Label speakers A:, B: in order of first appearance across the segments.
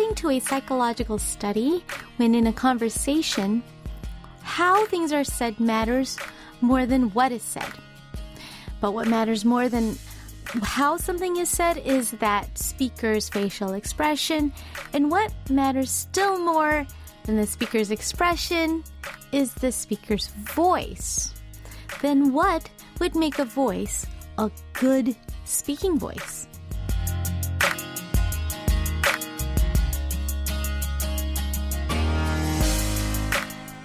A: according to a psychological study, when in a conversation, how things are said matters more than what is said. But what matters more than how something is said is that speaker's facial expression, and what matters still more than the speaker's expression is the speaker's voice. Then what would make a voice a good speaking voice?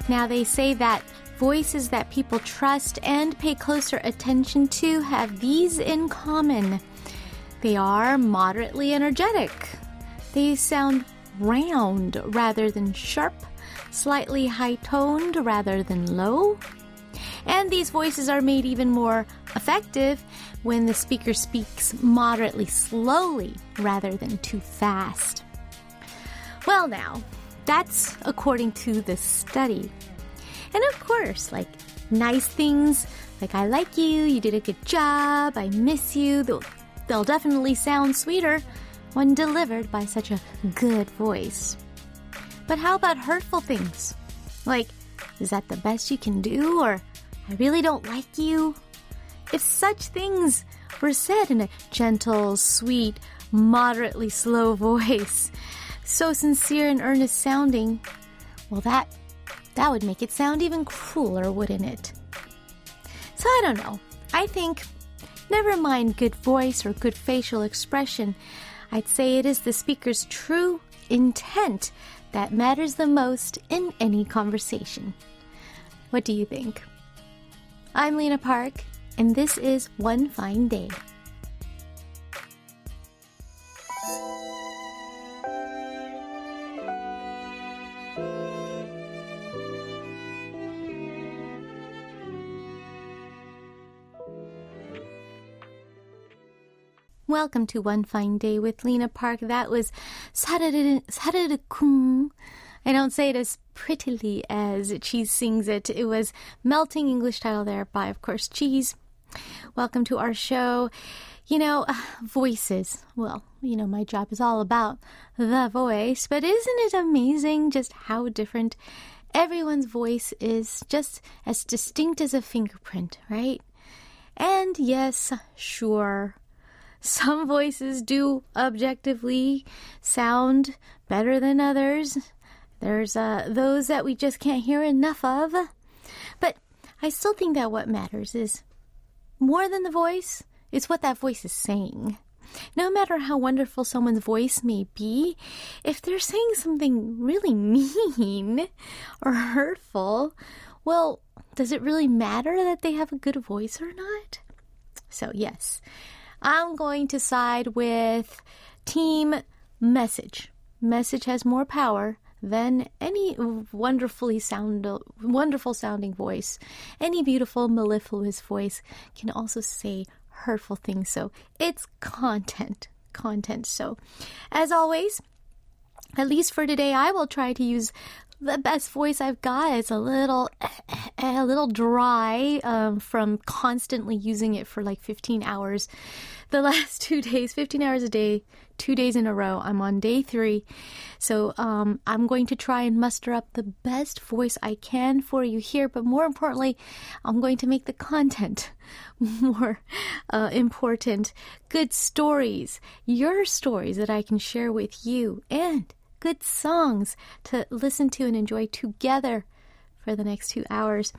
A: Now, they say that voices that people trust and pay closer attention to have these in common. They are moderately energetic. They sound round rather than sharp, slightly high toned rather than low. And these voices are made even more effective when the speaker speaks moderately slowly rather than too fast. Well, now, that's according to the study. And of course, like nice things like I like you, you did a good job, I miss you, they'll, they'll definitely sound sweeter when delivered by such a good voice. But how about hurtful things? Like, is that the best you can do? Or, I really don't like you? If such things were said in a gentle, sweet, moderately slow voice, so sincere and earnest sounding, well, that that would make it sound even crueler, wouldn't it? So I don't know. I think, never mind good voice or good facial expression, I'd say it is the speaker's true intent that matters the most in any conversation. What do you think? I'm Lena Park, and this is One Fine Day. Welcome to One Fine Day with Lena Park. That was Saradakung. I don't say it as prettily as Cheese sings it. It was Melting English title there by, of course, Cheese. Welcome to our show. You know, uh, voices. Well, you know, my job is all about the voice, but isn't it amazing just how different everyone's voice is? Just as distinct as a fingerprint, right? And yes, sure some voices do objectively sound better than others. There's uh, those that we just can't hear enough of. But I still think that what matters is more than the voice, is what that voice is saying. No matter how wonderful someone's voice may be, if they're saying something really mean or hurtful, well, does it really matter that they have a good voice or not? So, yes, I'm going to side with Team Message. Message has more power than any wonderfully sound, wonderful sounding voice. Any beautiful, mellifluous voice can also say hurtful things. So it's content, content. So, as always, at least for today, I will try to use the best voice I've got. It's a little, a little dry um, from constantly using it for like 15 hours the last two days, 15 hours a day, two days in a row. I'm on day three. So um, I'm going to try and muster up the best voice I can for you here. But more importantly, I'm going to make the content more uh, important. Good stories, your stories that I can share with you, and good songs to listen to and enjoy together for the next two hours.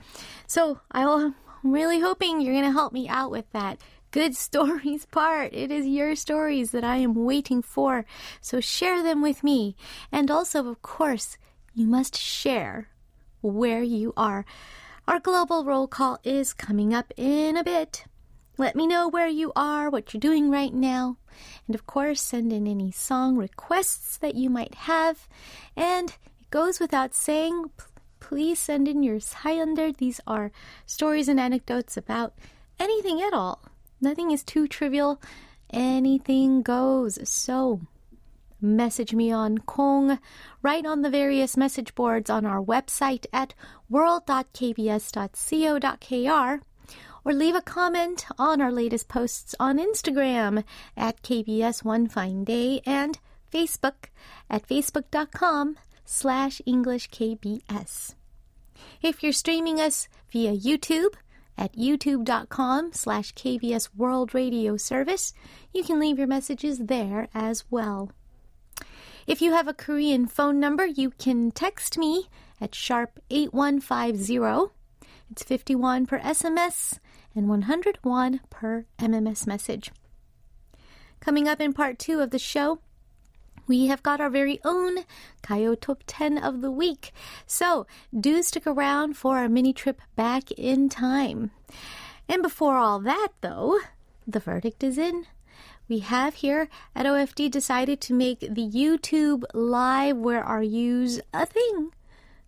A: So I'm really hoping you're going to help me out with that good stories part. It is your stories that I am waiting for. So share them with me. And also, of course, you must share where you are. Our global roll call is coming up in a bit. Let me know where you are, what you're doing right now. And of course, send in any song requests that you might have. And it goes without saying, please send in your Highlander. These are stories and anecdotes about anything at all. Nothing is too trivial. Anything goes. So, message me on Kong, write on the various message boards on our website at world.kbs.co.kr, or leave a comment on our latest posts on Instagram at KBS One Fine Day and Facebook at facebook.com slash EnglishKBS. If you're streaming us via YouTube at youtube.com slash KBS World Radio Service, you can leave your messages there as well. If you have a Korean phone number, you can text me at sharp 8150. It's 51 per SMS and 101 per MMS message. Coming up in part two of the show, we have got our very own Gayo Top 10 of the week. So do stick around for our mini trip back in time. And before all that, though, the verdict is in. We have here at OFD decided to make the YouTube Live Where Are Yous a thing.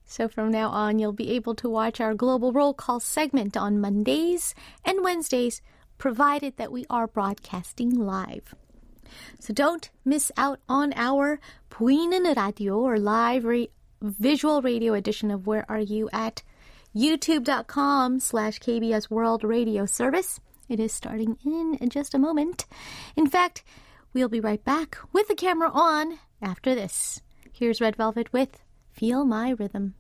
A: So from now on, you'll be able to watch our global roll call segment on Mondays and Wednesdays, provided that we are broadcasting live. So don't miss out on our Puinen Radio or live re- visual radio edition of Where Are You at youtube.com slash KBS World Radio Service. It is starting in just a moment. In fact, we'll be right back with the camera on after this. Here's Red Velvet with Feel My Rhythm.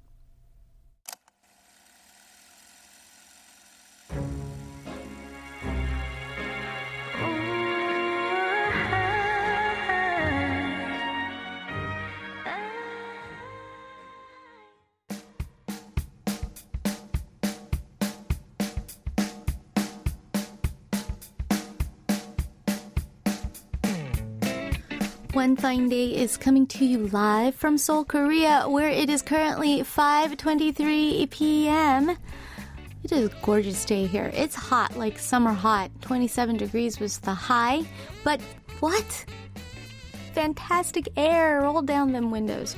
A: One Fine Day is coming to you live from Seoul, Korea, where it is currently 5:23 p.m. It is a gorgeous day here. It's hot, like summer hot. 27 degrees was the high, but what? Fantastic air roll down them windows.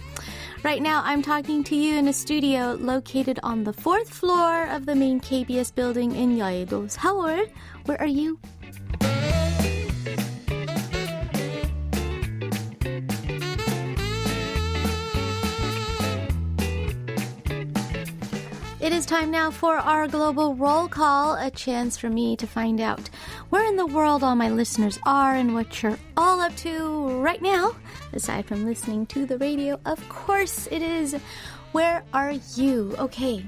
A: Right now, I'm talking to you in a studio located on the fourth floor of the main KBS building in Yeouido, Seoul. Where are you? It is time now for our global roll call, a chance for me to find out where in the world all my listeners are and what you're all up to right now. Aside from listening to the radio, of course, it is Where Are You? Okay.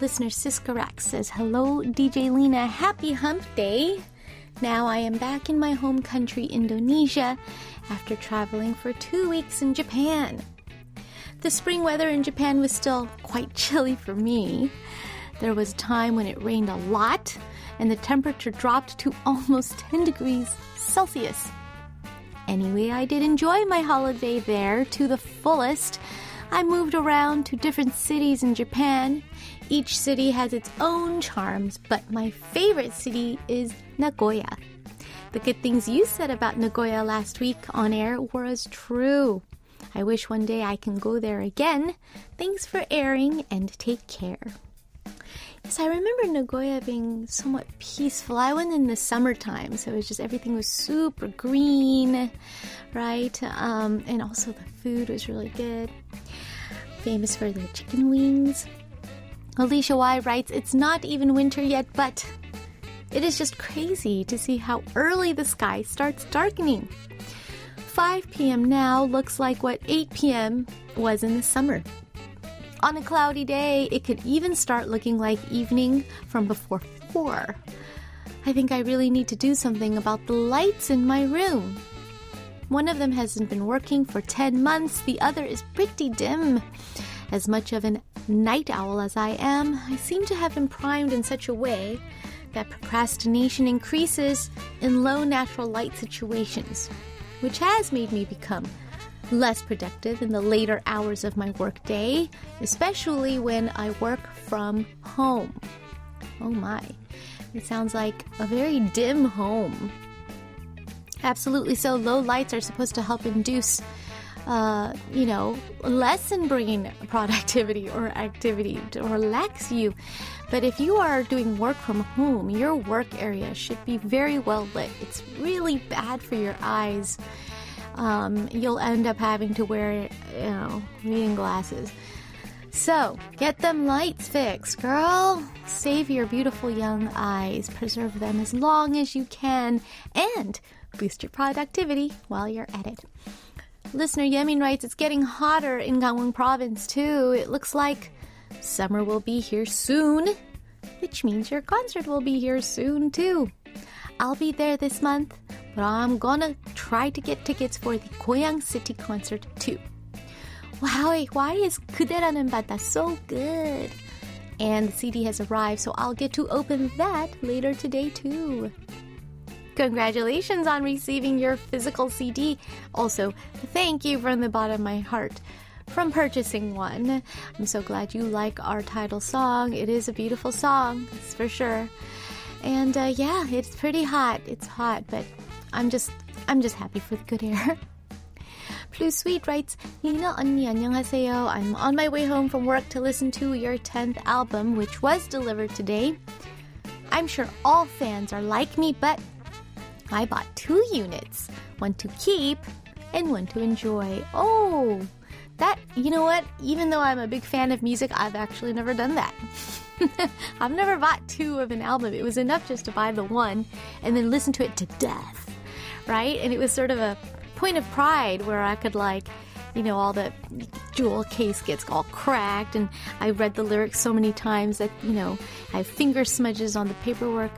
A: Listener Siskarak says, Hello, DJ Lena. Happy hump day. Now I am back in my home country, Indonesia, after traveling for two weeks in Japan. The spring weather in Japan was still quite chilly for me. There was time when it rained a lot and the temperature dropped to almost 10 degrees Celsius. Anyway, I did enjoy my holiday there to the fullest. I moved around to different cities in Japan. Each city has its own charms, but my favorite city is Nagoya. The good things you said about Nagoya last week on air was true. I wish one day I can go there again. Thanks for airing and take care. Yes, I remember Nagoya being somewhat peaceful. I went in the summertime, so it was just everything was super green, right? Um, and also the food was really good. Famous for their chicken wings. Alicia Y writes, It's not even winter yet, but it is just crazy to see how early the sky starts darkening. 5 p.m. now looks like what 8 p.m. was in the summer. On a cloudy day, it could even start looking like evening from before 4. I think I really need to do something about the lights in my room. One of them hasn't been working for 10 months, the other is pretty dim. As much of a night owl as I am, I seem to have been primed in such a way that procrastination increases in low natural light situations which has made me become less productive in the later hours of my workday, especially when I work from home. Oh my, it sounds like a very dim home. Absolutely so. Low lights are supposed to help induce, uh, you know, lessen brain productivity or activity to relax you. But if you are doing work from home, your work area should be very well lit. It's really bad for your eyes. Um, you'll end up having to wear, you know, reading glasses. So, get them lights fixed, girl. Save your beautiful young eyes, preserve them as long as you can, and boost your productivity while you're at it. Listener Yemin writes, it's getting hotter in Gangwon province too. It looks like summer will be here soon, which means your concert will be here soon too. I'll be there this month, but I'm gonna try to get tickets for the Goyang City concert too. Wow, why is 그대라는 바다 so good? And the CD has arrived, so I'll get to open that later today too. Congratulations on receiving your physical CD. Also, thank you from the bottom of my heart from purchasing one. I'm so glad you like our title song. It is a beautiful song, that's for sure. And uh, yeah, it's pretty hot. It's hot, but I'm just I'm just happy for the good air. Blue Sweet writes, Lena 언니 안녕하세요. I'm on my way home from work to listen to your 10th album, which was delivered today. I'm sure all fans are like me, but I bought two units, one to keep and one to enjoy. Oh, that, you know what? Even though I'm a big fan of music, I've actually never done that. I've never bought two of an album. It was enough just to buy the one and then listen to it to death, right? And it was sort of a point of pride where I could like, you know, all the jewel case gets all cracked, and I read the lyrics so many times that, you know, I have finger smudges on the paperwork.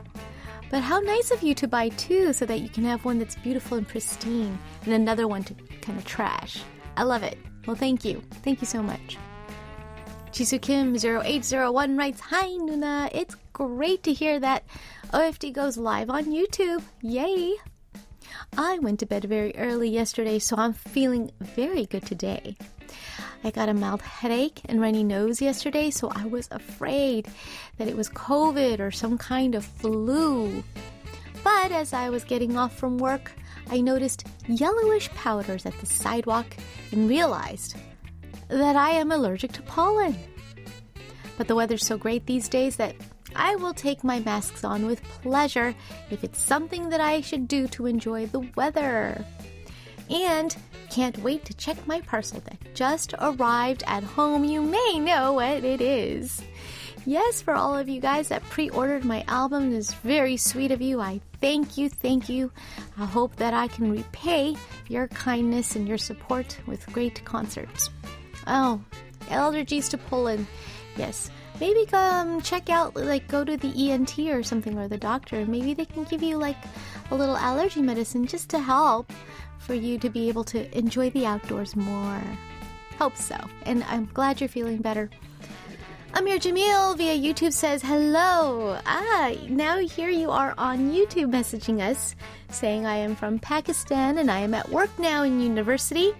A: But how nice of you to buy two so that you can have one that's beautiful and pristine and another one to kind of trash. I love it. Well, thank you. Thank you so much. Jisoo Kim 0801 writes, Hi Nuna, it's great to hear that OFD goes live on YouTube. Yay! I went to bed very early yesterday, so I'm feeling very good today. I got a mild headache and runny nose yesterday, so I was afraid that it was COVID or some kind of flu. But as I was getting off from work, I noticed yellowish powders at the sidewalk and realized that I am allergic to pollen. But the weather's so great these days that I will take my masks on with pleasure if it's something that I should do to enjoy the weather. And can't wait to check my parcel that just arrived at home. You may know what it is. Yes, for all of you guys that pre ordered my album, is very sweet of you. I thank you, thank you. I hope that I can repay your kindness and your support with great concerts. Oh, allergies to pollen. Yes, maybe come check out, like, go to the ENT or something or the doctor. Maybe they can give you, like, a little allergy medicine just to help for you to be able to enjoy the outdoors more. Hope so. And I'm glad you're feeling better. Amir Jamil via YouTube says, Hello. Ah, now here you are on YouTube messaging us, saying I am from Pakistan and I am at work now in university.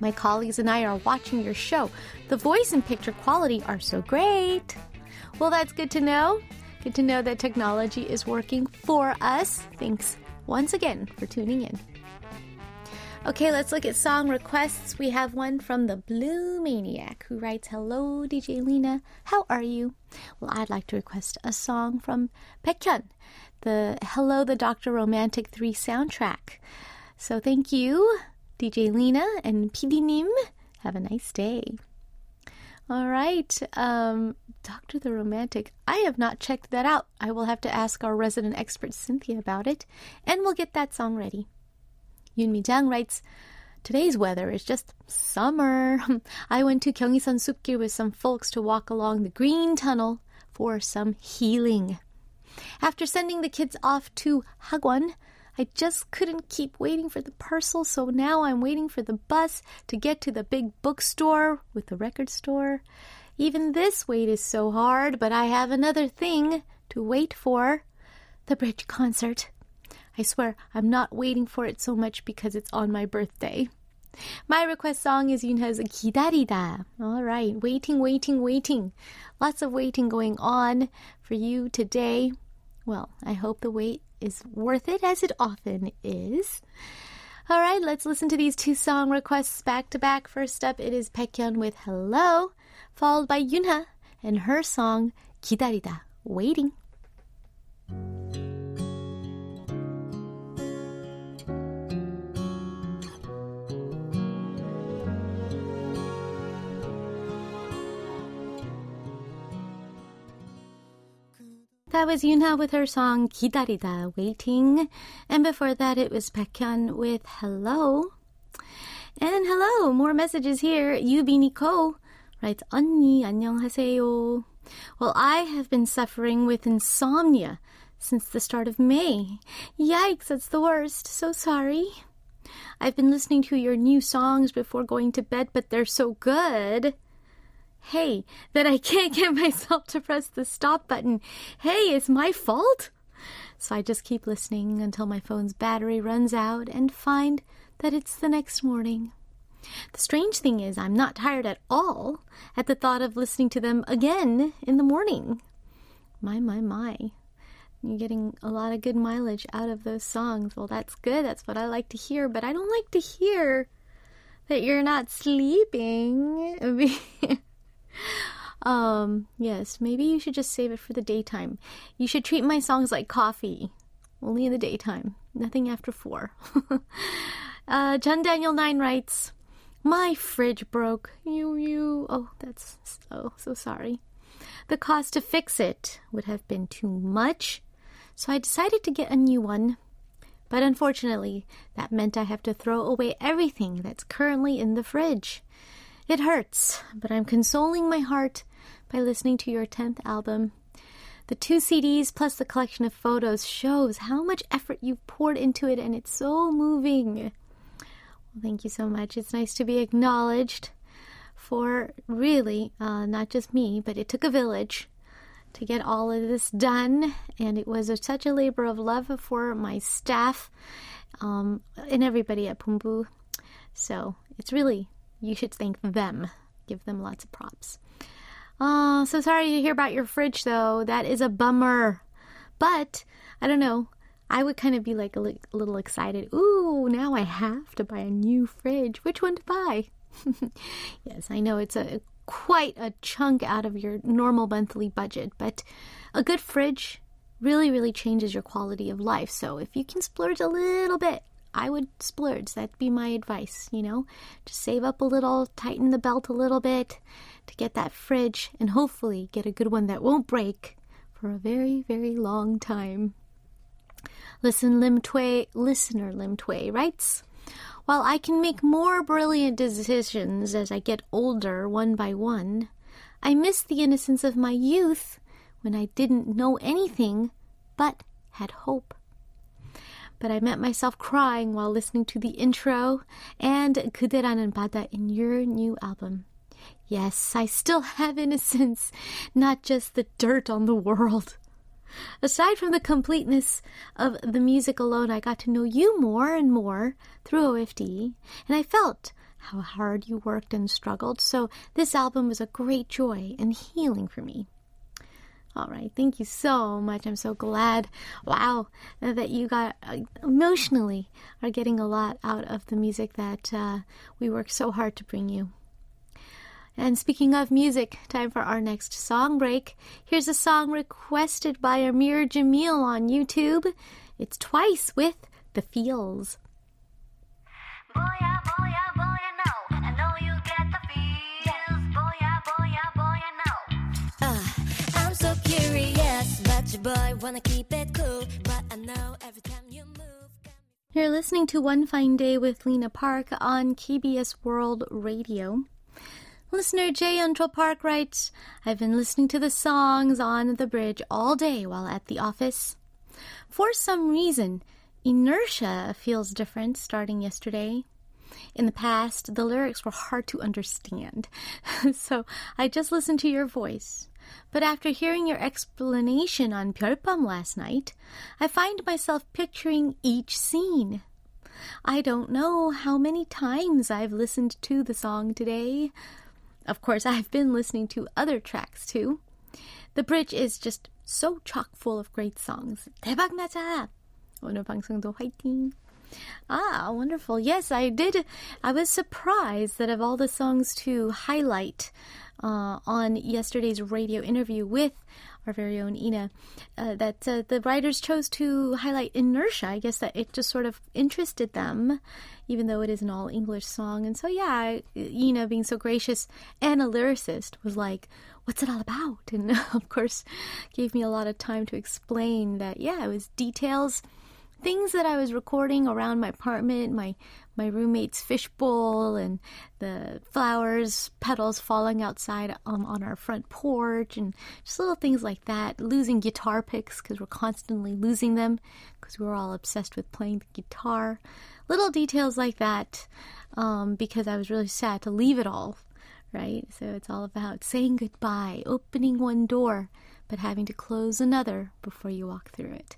A: My colleagues and I are watching your show. The voice and picture quality are so great. Well, that's good to know. Good to know that technology is working for us. Thanks once again for tuning in. Okay, let's look at song requests. We have one from the Blue Maniac who writes, Hello, DJ Lena. How are you? Well, I'd like to request a song from Baekhyun, the Hello the Doctor Romantic 3 soundtrack. So thank you. DJ Lena and PD Nim. Have a nice day. All right, um, Doctor the Romantic. I have not checked that out. I will have to ask our resident expert Cynthia about it, and we'll get that song ready. Yun Mi Jang writes, Today's weather is just summer. I went to Gyeonghisan Supgil with some folks to walk along the Green Tunnel for some healing. After sending the kids off to Hagwon, I just couldn't keep waiting for the parcel, so now I'm waiting for the bus to get to the big bookstore with the record store. Even this wait is so hard, but I have another thing to wait for the bridge concert. I swear, I'm not waiting for it so much because it's on my birthday. My request song is Yunha's 기다리다. All right, waiting, waiting, waiting. Lots of waiting going on for you today. Well, I hope the wait is worth it as it often is. All right, let's listen to these two song requests back to back. First up, it is Baekhyun with Hello, followed by Yunha and her song 기다리다, Waiting. That was Yunha with her song Kidarida, Waiting. And before that, it was Baekhyun with Hello. And hello, more messages here. Yubi Nico writes, "Anni, 안녕하세요. Well, I have been suffering with insomnia since the start of May. Yikes, that's the worst. So sorry. I've been listening to your new songs before going to bed, but they're so good. Hey, that I can't get myself to press the stop button. Hey, it's my fault? So I just keep listening until my phone's battery runs out and find that it's the next morning. The strange thing is, I'm not tired at all at the thought of listening to them again in the morning. My, my, my. You're getting a lot of good mileage out of those songs. Well, that's good. That's what I like to hear, but I don't like to hear that you're not sleeping. um, yes, maybe you should just save it for the daytime. You should treat my songs like coffee. Only in the daytime. Nothing after four. uh, John Daniel 9 writes, My fridge broke. You, you. Oh, that's so, so sorry. The cost to fix it would have been too much, so I decided to get a new one. But unfortunately, that meant I have to throw away everything that's currently in the fridge. It hurts, but I'm consoling my heart by listening to your 10th album. The two CDs plus the collection of photos shows how much effort you've poured into it, and it's so moving. Well, thank you so much. It's nice to be acknowledged for really uh, not just me, but it took a village to get all of this done, and it was a, such a labor of love for my staff um, and everybody at Pumbu. So it's really you should thank them, give them lots of props. Oh, so sorry to hear about your fridge, though. That is a bummer. But, I don't know. I would kind of be like a, li- little excited. Ooh, now I have to buy a new fridge. Which one to buy? yes, I know it's a quite a chunk out of your normal monthly budget, but a good fridge really, really changes your quality of life. So if you can splurge a little bit, I would splurge. That'd be my advice, you know? Just save up a little, tighten the belt a little bit to get that fridge, and hopefully get a good one that won't break for a very, very long time. Listen Lim Tway, listener Lim Tway writes, While I can make more brilliant decisions as I get older one by one, I miss the innocence of my youth when I didn't know anything but had hope but I met myself crying while listening to the intro and Kuderananbada in your new album. Yes, I still have innocence, not just the dirt on the world. Aside from the completeness of the music alone, I got to know you more and more through OFD, and I felt how hard you worked and struggled, so this album was a great joy and healing for me. All right. Thank you so much. I'm so glad. Wow. That you got uh, emotionally are getting a lot out of the music that uh, we work so hard to bring you. And speaking of music, time for our next song break. Here's a song requested by Amir Jamil on YouTube. It's Twice with The Feels. boy, keep You're listening to One Fine Day with Lena Park on KBS World Radio. Listener Jay Untrell Park writes, I've been listening to the songs on the bridge all day while at the office. For some reason, inertia feels different starting yesterday. In the past, the lyrics were hard to understand, so I just listened to your voice. But after hearing your explanation on Byeolbam last night, I find myself picturing each scene. I don't know how many times I've listened to the song today. Of course, I've been listening to other tracks too. The bridge is just so chock full of great songs. 대박나자! 오늘 방송도 화이팅! Ah, wonderful. Yes, I did. I was surprised that of all the songs to highlight, uh, on yesterday's radio interview with our very own Ina, uh, that uh, the writers chose to highlight inertia. I guess that it just sort of interested them, even though it is an all English song. And so, yeah, Ina, being so gracious and a lyricist, was like, What's it all about? And of course, gave me a lot of time to explain that, yeah, it was details things that I was recording around my apartment, my my roommate's fishbowl and the flowers, petals falling outside um, on our front porch, and just little things like that. Losing guitar picks because we're constantly losing them because we were all obsessed with playing the guitar. Little details like that um, because I was really sad to leave it all, right? So it's all about saying goodbye, opening one door, but having to close another before you walk through it.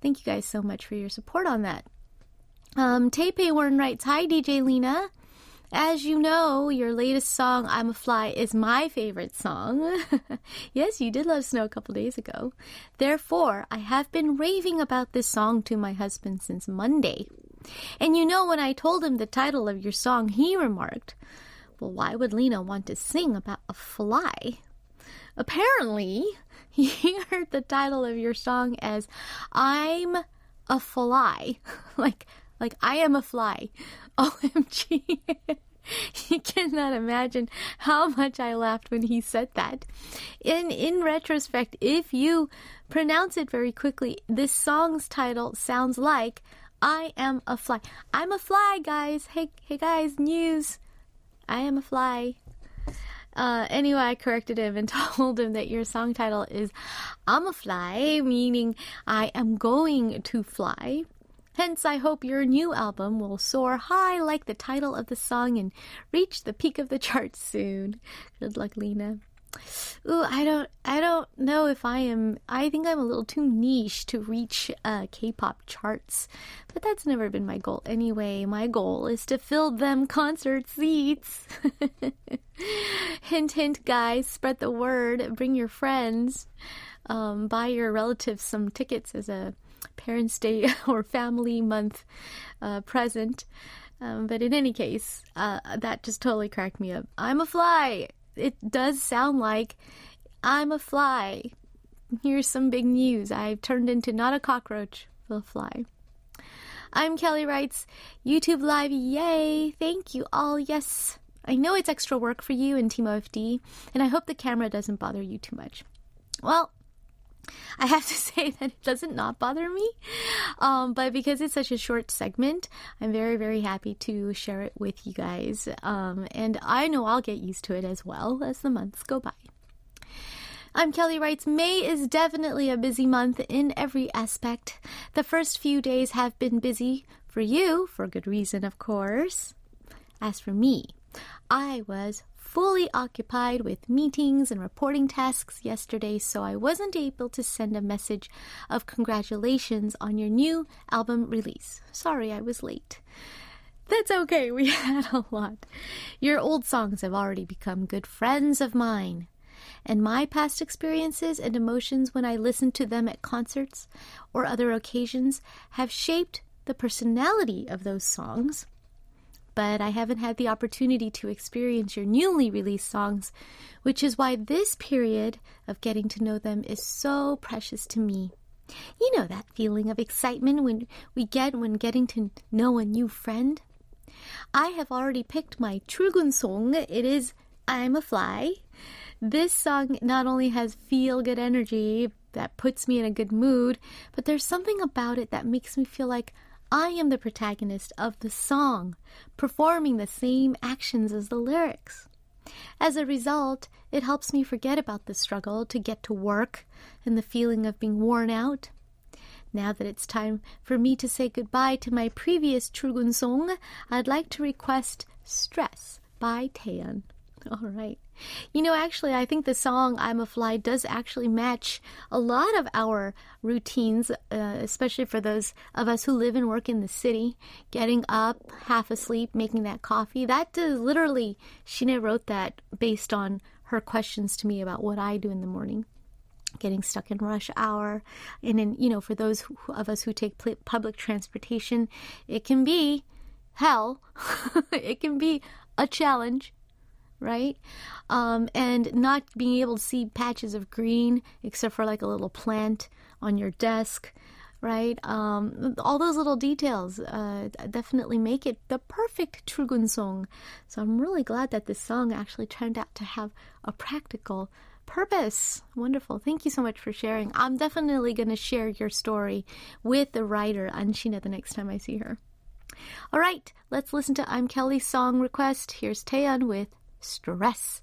A: Thank you guys so much for your support on that. Um, Taipei Warren writes, Hi, DJ Lena. As you know, your latest song, I'm a Fly, is my favorite song. yes, you did let us know a couple days ago. Therefore, I have been raving about this song to my husband since Monday. And you know, when I told him the title of your song, he remarked, Well, why would Lena want to sing about a fly? Apparently, he heard the title of your song as I'm a fly. like, like I am a fly. OMG. you cannot imagine how much I laughed when he said that. In in retrospect, if you pronounce it very quickly, this song's title sounds like I am a fly. I'm a fly, guys. Hey hey guys, news. I am a fly. Uh, anyway, I corrected him and told him that your song title is I'm a fly, meaning I am going to fly. Hence, I hope your new album will soar high like the title of the song and reach the peak of the charts soon. Good luck, Lena. Ooh, I don't, I don't know if I am. I think I'm a little too niche to reach uh, K-pop charts, but that's never been my goal anyway. My goal is to fill them concert seats. hint, hint, guys, spread the word. Bring your friends. Um, buy your relatives some tickets as a Parents' Day or Family Month uh, present. Um, but in any case, uh, that just totally cracked me up. I'm a fly. It does sound like I'm a fly. Here's some big news. I've turned into not a cockroach, but a fly. I'm Kelly writes, YouTube Live, yay! Thank you all, yes. I know it's extra work for you and Team OFD, and I hope the camera doesn't bother you too much. Well, I have to say that it doesn't not bother me. Um, but because it's such a short segment, I'm very, very happy to share it with you guys. Um, and I know I'll get used to it as well as the months go by. I'm Kelly writes, May is definitely a busy month in every aspect. The first few days have been busy for you, for good reason, of course. As for me, I was fully occupied with meetings and reporting tasks yesterday, so I wasn't able to send a message of congratulations on your new album release. Sorry I was late. That's okay, we had a lot. Your old songs have already become good friends of mine. And my past experiences and emotions when I listened to them at concerts or other occasions have shaped the personality of those songs but I haven't had the opportunity to experience your newly released songs, which is why this period of getting to know them is so precious to me. You know that feeling of excitement when we get when getting to know a new friend? I have already picked my Trugun song. It is I'm a Fly. This song not only has feel good energy that puts me in a good mood, but there's something about it that makes me feel like I am the protagonist of the song, performing the same actions as the lyrics. As a result, it helps me forget about the struggle to get to work and the feeling of being worn out. Now that it's time for me to say goodbye to my previous Trugun song, I'd like to request Stress by Taeyeon. All right. You know, actually, I think the song I'm a Fly does actually match a lot of our routines, uh, especially for those of us who live and work in the city. Getting up, half asleep, making that coffee. That is literally, Shine wrote that based on her questions to me about what I do in the morning. Getting stuck in rush hour. And then, you know, for those who, of us who take public transportation, it can be hell. it can be a challenge right? Um, and not being able to see patches of green except for like a little plant on your desk, right? Um, all those little details uh, definitely make it the perfect Trugun song. So I'm really glad that this song actually turned out to have a practical purpose. Wonderful. Thank you so much for sharing. I'm definitely going to share your story with the writer Anshina the next time I see her. All right, let's listen to I'm Kelly's song request. Here's Taeyeon with Stress.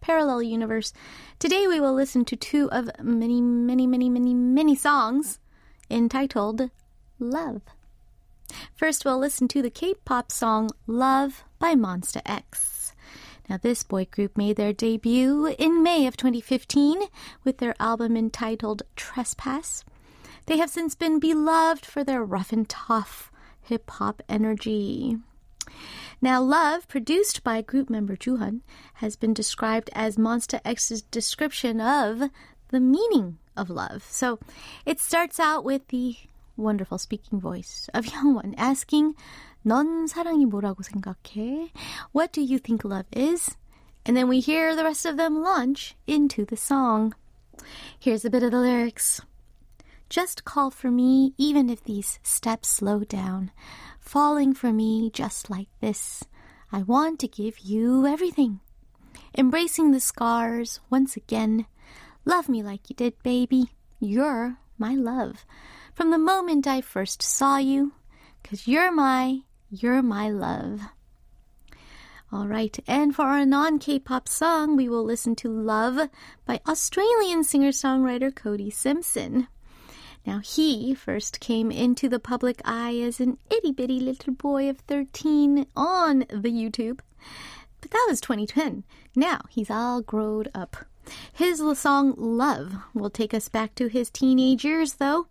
A: parallel universe. Today we will listen to two of many, many, many, many, many songs entitled Love. First, we'll listen to the K pop song Love by Monsta X. Now, this boy group made their debut in May of 2015 with their album entitled Trespass. They have since been beloved for their rough and tough hip hop energy. Now, Love, produced by group member Jooheon, has been described as Monsta X's description of the meaning of love. So it starts out with the wonderful speaking voice of Hyungwon asking, 넌 사랑이 뭐라고 생각해? What do you think love is? And then we hear the rest of them launch into the song. Here's a bit of the lyrics. Just call for me, even if these steps slow down falling for me just like this. I want to give you everything. Embracing the scars once again. Love me like you did, baby. You're my love. From the moment I first saw you, cause you're my, you're my love. All right, and for our non K pop song, we will listen to Love by Australian singer songwriter Cody Simpson. Now, he first came into the public eye as an itty bitty little boy of 13 on the YouTube. But that was 2010. Now he's all grown up. His song Love will take us back to his teenage years, though,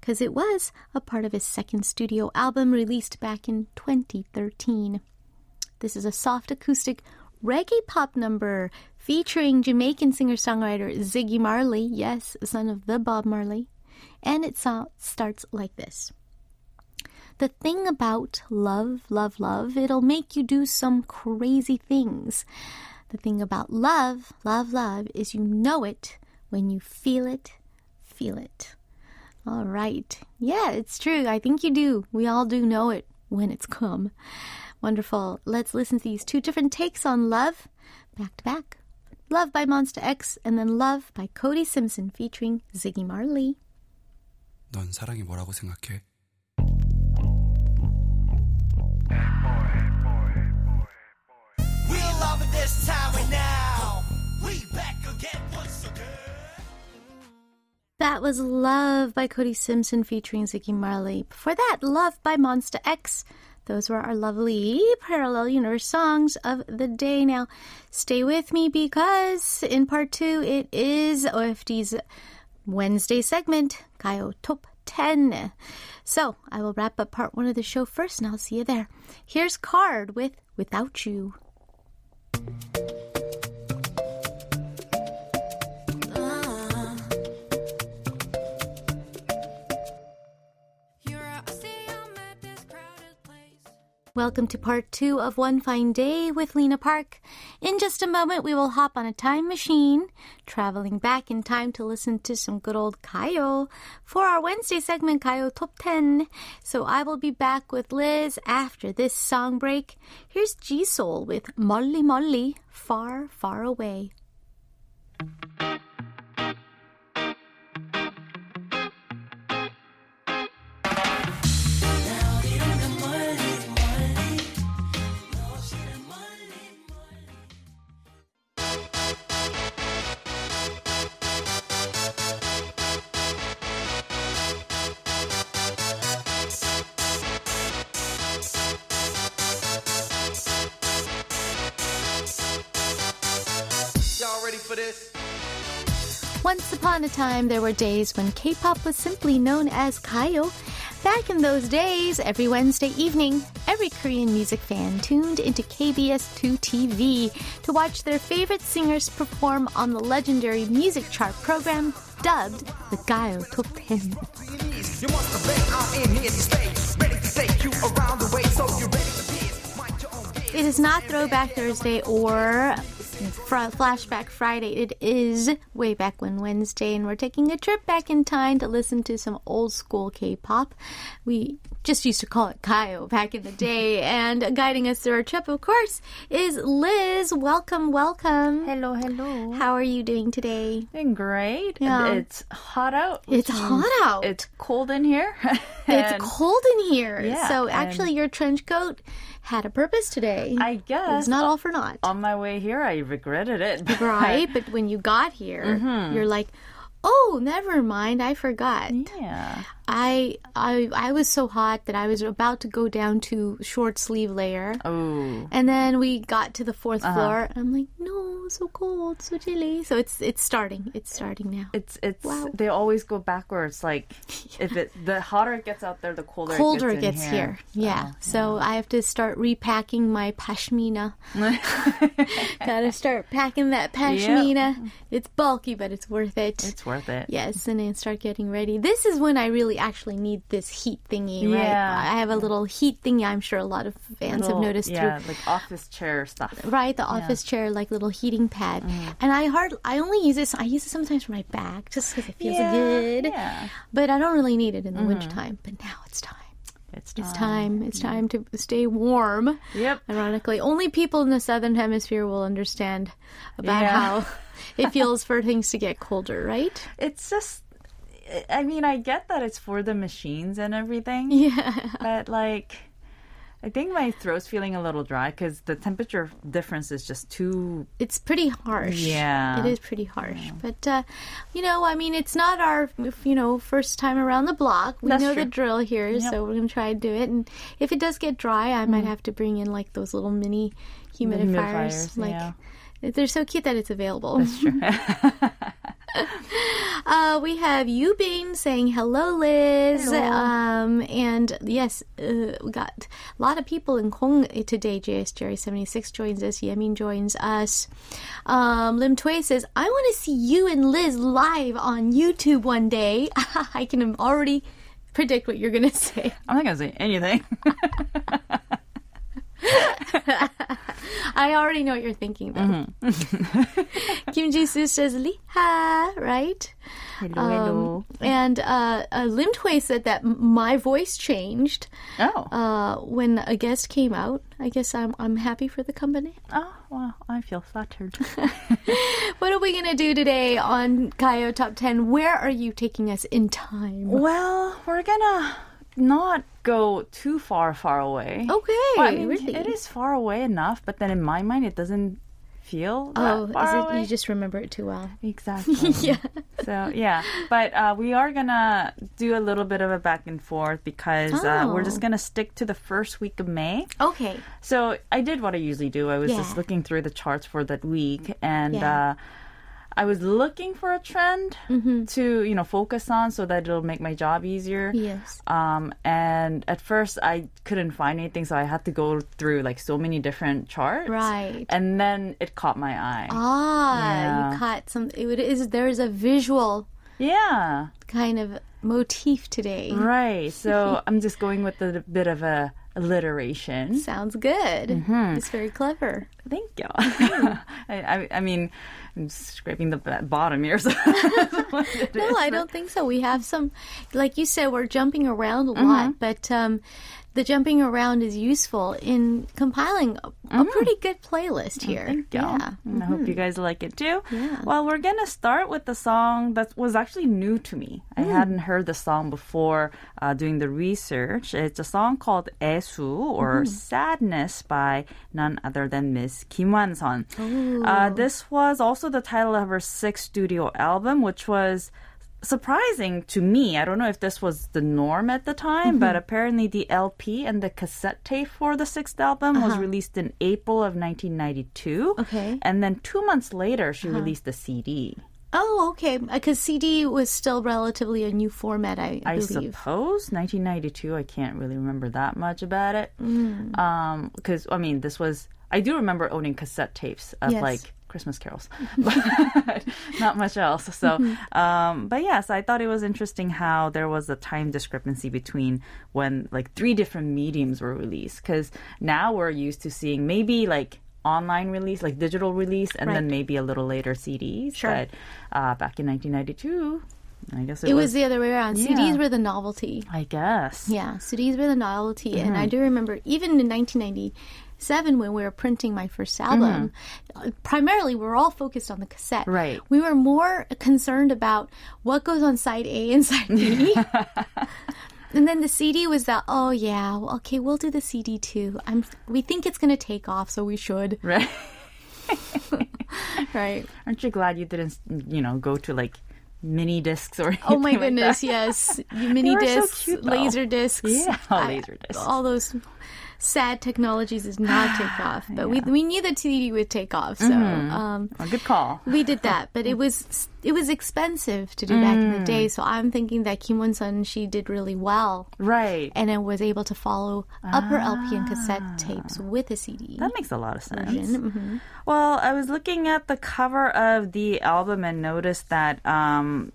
A: because it was a part of his second studio album released back in 2013. This is a soft acoustic reggae pop number featuring Jamaican singer songwriter Ziggy Marley, yes, son of the Bob Marley and it so- starts like this. The thing about love, love, love, it'll make you do some crazy things. The thing about love, love, love, is you know it when you feel it, feel it. All right. Yeah, it's true. I think you do. We all do know it when it's come. Wonderful. Let's listen to these two different takes on love back to back. Love by Monsta X and then Love by Cody Simpson featuring Ziggy Marley.
B: 넌 사랑이 뭐라고 생각해?
A: That was Love by Cody Simpson featuring Ziggy Marley. Before that, Love by Monsta X. Those were our lovely parallel universe songs of the day. Now, stay with me because in part two, it is OFD's Wednesday segment, Gayo Top 10. So I will wrap up part one of the show first and I'll see you there. Here's Card with Without You. Welcome to part two of One Fine Day with Lena Park. In just a moment, we will hop on a time machine, traveling back in time to listen to some good old Gayo for our Wednesday segment, Gayo Top 10. So I will be back with Liz after this song break. Here's G Soul with Molly Molly, Far, Far Away. Once upon a time, there were days when K pop was simply known as Kayo. Back in those days, every Wednesday evening, every Korean music fan tuned into KBS2 TV to watch their favorite singers perform on the legendary music chart program dubbed the Gayo Top 10. It is not Throwback Thursday or Fr- Flashback Friday. It is Way Back When Wednesday, and we're taking a trip back in time to listen to some old school K pop. We just used to call it Kayo back in the day, and guiding us through our trip, of course, is Liz. Welcome, welcome.
C: Hello, hello.
A: How are you doing today?
C: Doing great.
A: Yeah.
C: It's hot out.
A: It's hot out.
C: It's cold in here.
A: It's cold in here.
C: Yeah,
A: so actually, your trench coat had a purpose today.
C: I guess.
A: It's not all for naught.
C: on my way here, I regretted it.
A: right? But when you got here,
C: Mm-hmm.
A: you're like, oh, never mind, I forgot.
C: yeah.
A: I I I was so hot that I was about to go down to short sleeve layer.
C: Oh.
A: And then we got to the 4th
C: Uh-huh.
A: floor, and I'm like, no, so cold, so chilly. So it's it's starting. It's starting now.
C: It's it's
A: Wow.
C: they always go backwards. Like if it the hotter it gets out there, the colder
A: Colder
C: it gets, in
A: here.
C: here.
A: Yeah. So I have to start repacking my pashmina. Gotta start packing that pashmina. It's bulky, but it's worth it.
C: It's worth it.
A: Yes, and then start getting ready. This is when I really actually need this heat thingy, right?
C: Yeah.
A: I have a little heat thingy. I'm sure a lot of fans
C: Little-
A: have noticed
C: yeah,
A: through.
C: like office chair stuff.
A: Right, the office chair, like little heating pad,
C: Mm-hmm.
A: and I hard. I only use this. I use it sometimes for my back, just because it feels
C: Yeah,
A: good.
C: yeah. Mm-hmm.
A: But I don't really need it in the wintertime. But now it's time.
C: It's time.
A: It's
C: time.
A: time. It's time to stay warm.
C: Yep.
A: Ironically, only people in the southern hemisphere will understand about
C: Yeah.
A: how it feels for things to get colder, right?
C: It's just. I mean, I get that it's for the machines and everything.
A: Yeah.
C: But like, I think my throat's feeling a little dry because the temperature difference is just too.
A: It's pretty harsh.
C: Yeah.
A: It is pretty harsh. But, uh, you know, I mean, it's not our, you know, first time around the block. We
C: That's
A: know the drill here, so we're going to try and do it. And if it does get dry, I might have to bring in, like, those little mini humidifiers.
C: humidifiers,
A: like,
C: yeah.
A: They're so cute that it's available. That's true. uh, we have you Bean saying hello, Liz. Um, and yes, uh, we got a lot of people in Kong today. JS Jerry seventy six joins us. Yemin joins us. Um, Lim Tway says, "I want to see you and Liz live on YouTube one day." I can already predict what you're gonna say.
C: I'm not gonna say anything.
A: I already know what you're thinking, though. Kim Ji Soo says "liha," right?
C: hello,
A: Um, and uh, uh, Lim Tway said that my voice changed
C: Oh.
A: uh, when a guest came out. I guess I'm I'm happy for the company.
C: oh, well, I feel flattered.
A: What are we gonna do today on Kayo Top Ten? Where are you taking us in time?
C: well, we're gonna not go too far, far away.
A: Okay,
C: Well, I mean,
A: really?
C: it is far away enough, but then in my mind, it doesn't feel that
A: Oh,
C: far
A: is it,
C: away.
A: you just remember it too well?
C: Exactly.
A: Yeah.
C: So yeah, but uh, we are gonna do a little bit of a back and forth because uh, we're
A: Oh.
C: just gonna stick to the first week of May.
A: Okay.
C: So I did what I usually do. I was
A: Yeah.
C: just looking through the charts for that week, and
A: Yeah.
C: uh, I was looking for a trend
A: Mm-hmm.
C: to you know focus on so that it'll make my job easier.
A: Yes.
C: Um, and at first I couldn't find anything, so I had to go through like so many different charts.
A: Right.
C: And then it caught my eye.
A: Ah,
C: Yeah.
A: you caught some. It is there is a visual
C: Yeah.
A: kind of motif today.
C: Right. So I'm just going with a bit of a alliteration.
A: Sounds good.
C: Mm-hmm.
A: It's very clever.
C: Thank you. I, I, I mean, I'm scraping the bottom here. So
A: No, I don't think so. We have some, like you said, we're jumping around a
C: Mm-hmm.
A: lot, but um, the jumping around is useful in compiling a, a pretty good playlist here.
C: Mm-hmm. Thank you.
A: Yeah.
C: And I hope you guys like it too.
A: Yeah.
C: Well, we're gonna start with the song that was actually new to me. I hadn't heard the song before uh, doing the research. It's a song called Esu or "Sadness" by none other than Miss Kim Wan-son. Uh, this was also the title of her sixth studio album, which was surprising to me. I don't know if this was the norm at the time, but
A: Mm-hmm.
C: apparently the LP and the cassette tape for the sixth album was released in April of 1992.
A: Uh-huh. Okay. Uh-huh.
C: And then two months later, she released the CD.
A: Oh, okay. Because CD was still relatively a new format, I,
C: I
A: believe.
C: suppose 1992. I can't really remember that much about it.
A: Mm.
C: Um, because I mean, this was I do remember owning cassette tapes of
A: Yes.
C: like Christmas carols, but not much else. So,
A: Mm-hmm.
C: um, but yes, I thought it was interesting how there was a time discrepancy between when like three different mediums were released. Because now we're used to seeing maybe like online release, like digital release, and then maybe a little later CDs.
A: Sure.
C: But uh, back in 1992. I guess it,
A: It was the other way around.
C: Yeah.
A: CDs were the novelty.
C: I guess.
A: Yeah, CDs were the novelty. And
C: Mm-hmm.
A: I do remember even in 1997 when we were printing my first album, uh, primarily we were all focused on the cassette.
C: Mm-hmm. Right.
A: We were more concerned about what goes on side A and side B. and then the CD was that, oh yeah, well, okay, we'll do the CD too. I'm we think it's going to take off, so we should.
C: Right.
A: Right.
C: Aren't you glad you didn't, you know, go to like mini discs or
A: Oh my
C: like
A: goodness,
C: that?
A: yes. Mini
C: were so
A: discs,
C: cute,
A: laser discs.
C: Yeah,
A: I-
C: laser discs.
A: All those sad technologies does not take off. But we we knew that CD would take off. So
C: Mm-hmm.
A: um
C: Oh, good call.
A: we did that, but it was it was expensive to do back in the
C: Mm.
A: day. So I'm thinking that Kim Won Sun she did really well,
C: Right.
A: and I was able to follow up her LP and cassette tapes with a CD.
C: That makes a lot of sense.
A: Mhm.
C: Well, I was looking at the cover of the album and noticed that um,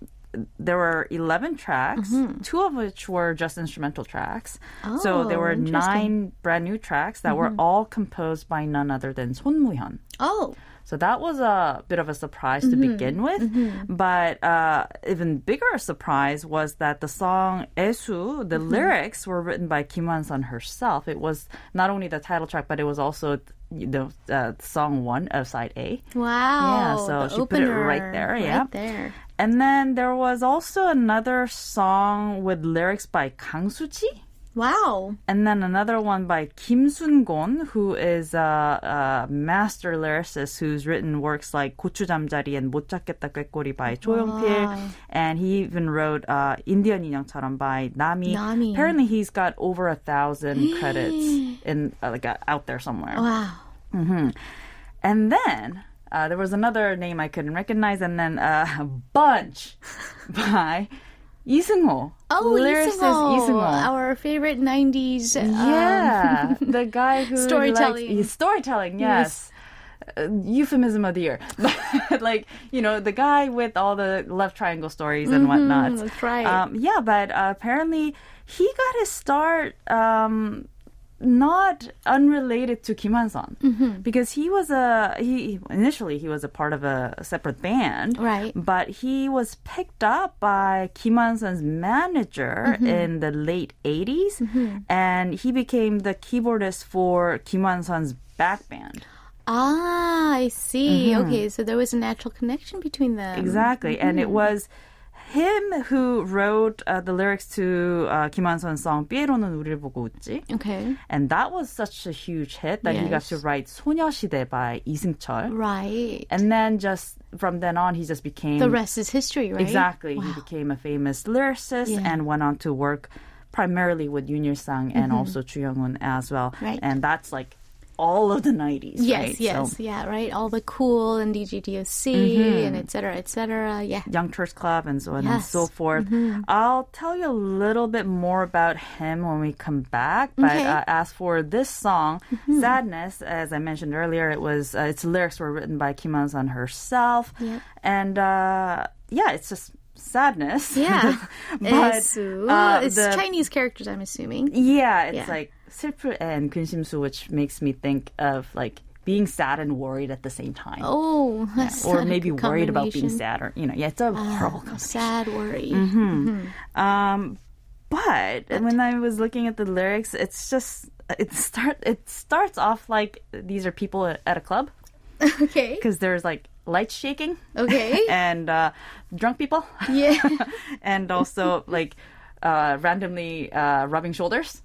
C: there were 11 tracks,
A: Mm-hmm.
C: two of which were just instrumental tracks. so there
A: Oh,
C: were.
A: Mm-hmm.
C: nine brand new tracks that were all composed by none other than Son Mu-hyun.
A: Oh,
C: So that was a bit of a surprise to
A: Mm-hmm.
C: begin with. But uh, even bigger surprise was that the song Esu, the
A: Mm-hmm.
C: lyrics were written by Kim Wan-sun herself. It was not only the title track, but it was also the uh, song one of side A.
A: wow!
C: Yeah, so
A: the
C: she put it right there, yeah.
A: right there.
C: And then there was also another song with lyrics by Kang Soo-ji.
A: Wow.
C: And then another one by Kim Sun-gon, who is a, a master lyricist who's written works like 고추잠자리 and 못 찾겠다 꾀꼬리 by 조용필.
A: Wow.
C: And he even wrote uh, 인디언 인형처럼 by Nami.
A: Nami.
C: Apparently he's got over a thousand credits in uh, like uh, out there somewhere.
A: Wow.
C: And then uh, there was another name I couldn't recognize, and then uh, Bunch by Lee
A: Oh,
C: lyricist Lee
A: Our favorite 90s. Um,
C: yeah. Um, the guy who.
A: Storytelling.
C: Likes, storytelling, yes. yes. Uh, euphemism of the year. like, you know, the guy with all the left triangle stories and
A: mm-hmm, whatnot. That's right.
C: Um, yeah, but uh, apparently he got his start um, not unrelated to Kim Wan-sun
A: Mm-hmm.
C: because he was a he initially he was a part of a separate band
A: Right.
C: but he was picked up by Kim Wan-sun's manager
A: Mm-hmm.
C: in the late 80s and he became the keyboardist for Kim Wan-sun's back band
A: Ah, I see. Okay, so there was a natural connection between them.
C: Mm-hmm. exactly and
A: Mm-hmm.
C: it was him who wrote uh, the lyrics to uh, Kim Wan-sun's song "삐에로는 우리를 보고 웃지."
A: Okay.
C: And that was such a huge hit that yes. he got to write "소녀시대" by 이승철.
A: Right.
C: And then just from then on, he just became
A: the rest is history, right?
C: Exactly.
A: Wow.
C: He became a famous lyricist
A: yeah.
C: and went on to work primarily with Junior Sung and mm-hmm. also Choi Young as well.
A: Right.
C: And that's like all of the 90s,
A: Yes,
C: right?
A: yes,
C: So,
A: yeah, right. All the cool and DJ DOC
C: Mm-hmm.
A: and et cetera, et cetera. Yeah.
C: Young Turks Club and so on and
A: Yes. Mm-hmm.
C: so forth. I'll tell you a little bit more about him when we come back. But
A: Okay. Mm-hmm.
C: uh, as for this song, "Sadness," as I mentioned earlier, it was uh, its lyrics were written by Kim Wan-sun herself,
A: Yep.
C: and uh, yeah, it's just sadness.
A: Yeah.
C: but uh,
A: it's
C: the-
A: Chinese characters, I'm assuming.
C: yeah, it's
A: Yeah.
C: like 슬프 and 근심수, which makes me think of like being sad and worried at the same time.
A: Oh, that's
C: or
A: not a
C: maybe
A: good
C: worried about being
A: combination.
C: sad, or you know, yeah, it's a horrible
A: A
C: combination.
A: sad worry.
C: Um, but when I was looking at the lyrics, it's just it start it starts off like these are people at a club
A: Okay.
C: because there's like lights shaking
A: Okay.
C: and uh, drunk people
A: yeah.
C: and also like uh, randomly uh, rubbing shoulders.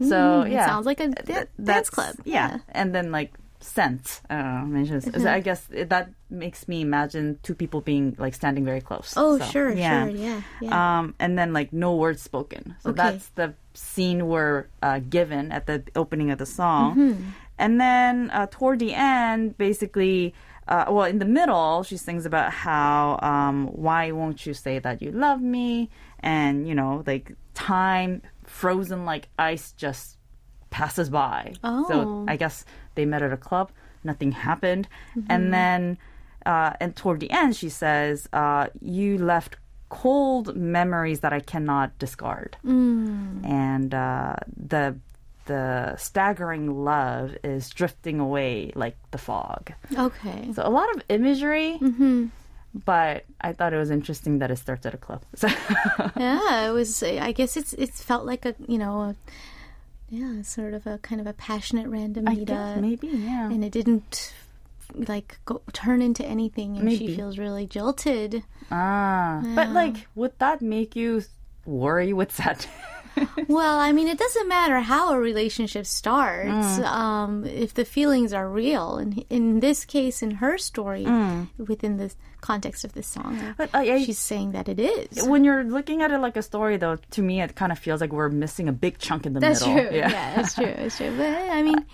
C: So
A: Mm, it
C: yeah,
A: sounds like a da- dance club.
C: Yeah. and then like scent. I don't know. mentions- so I guess it, that makes me imagine two people being like standing very close.
A: Oh,
C: So,
A: sure, sure, yeah, yeah.
C: Um, and then like no words spoken. So
A: Okay.
C: that's the scene we're uh, given at the opening of the song.
A: Mm-hmm.
C: And then uh, toward the end, basically, uh, well, in the middle, she sings about how um, why won't you say that you love me? And you know, like time frozen like ice just passes by.
A: Oh.
C: So I guess they met at a club. Nothing happened,
A: Mm-hmm.
C: and then uh, and toward the end, she says, uh, "You left." Cold memories that I cannot discard,
A: Mm.
C: and uh, the the staggering love is drifting away like the fog.
A: Okay.
C: So a lot of imagery,
A: Mm-hmm.
C: But I thought it was interesting that it starts at a club. So
A: yeah, it was. I guess it's it felt like a you know, a, yeah, sort of a kind of a passionate random meetup,
C: maybe, yeah.
A: and it didn't like go, turn into anything, and she feels really jilted.
C: Ah, but like, would that make you worry with that?
A: well, I mean, it doesn't matter how a relationship starts um, if the feelings are real. And in this case, in her story, within the context of this song,
C: But I-
A: she's saying that it is.
C: when you're looking at it like a story, though, to me, it kind of feels like we're missing a big chunk in the
A: That's
C: middle.
A: true. Yeah. that's true. That's true. But I mean,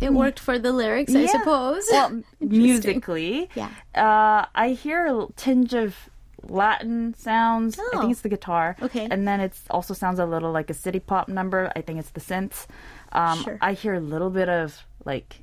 A: it worked for the lyrics, I suppose.
C: Well, musically,
A: Yeah.
C: uh, I hear a tinge of Latin sounds. I
A: Oh.
C: think it's the guitar.
A: Okay.
C: And then it also sounds a little like a city pop number. I think it's the synths. Um,
A: Sure.
C: I hear a little bit of like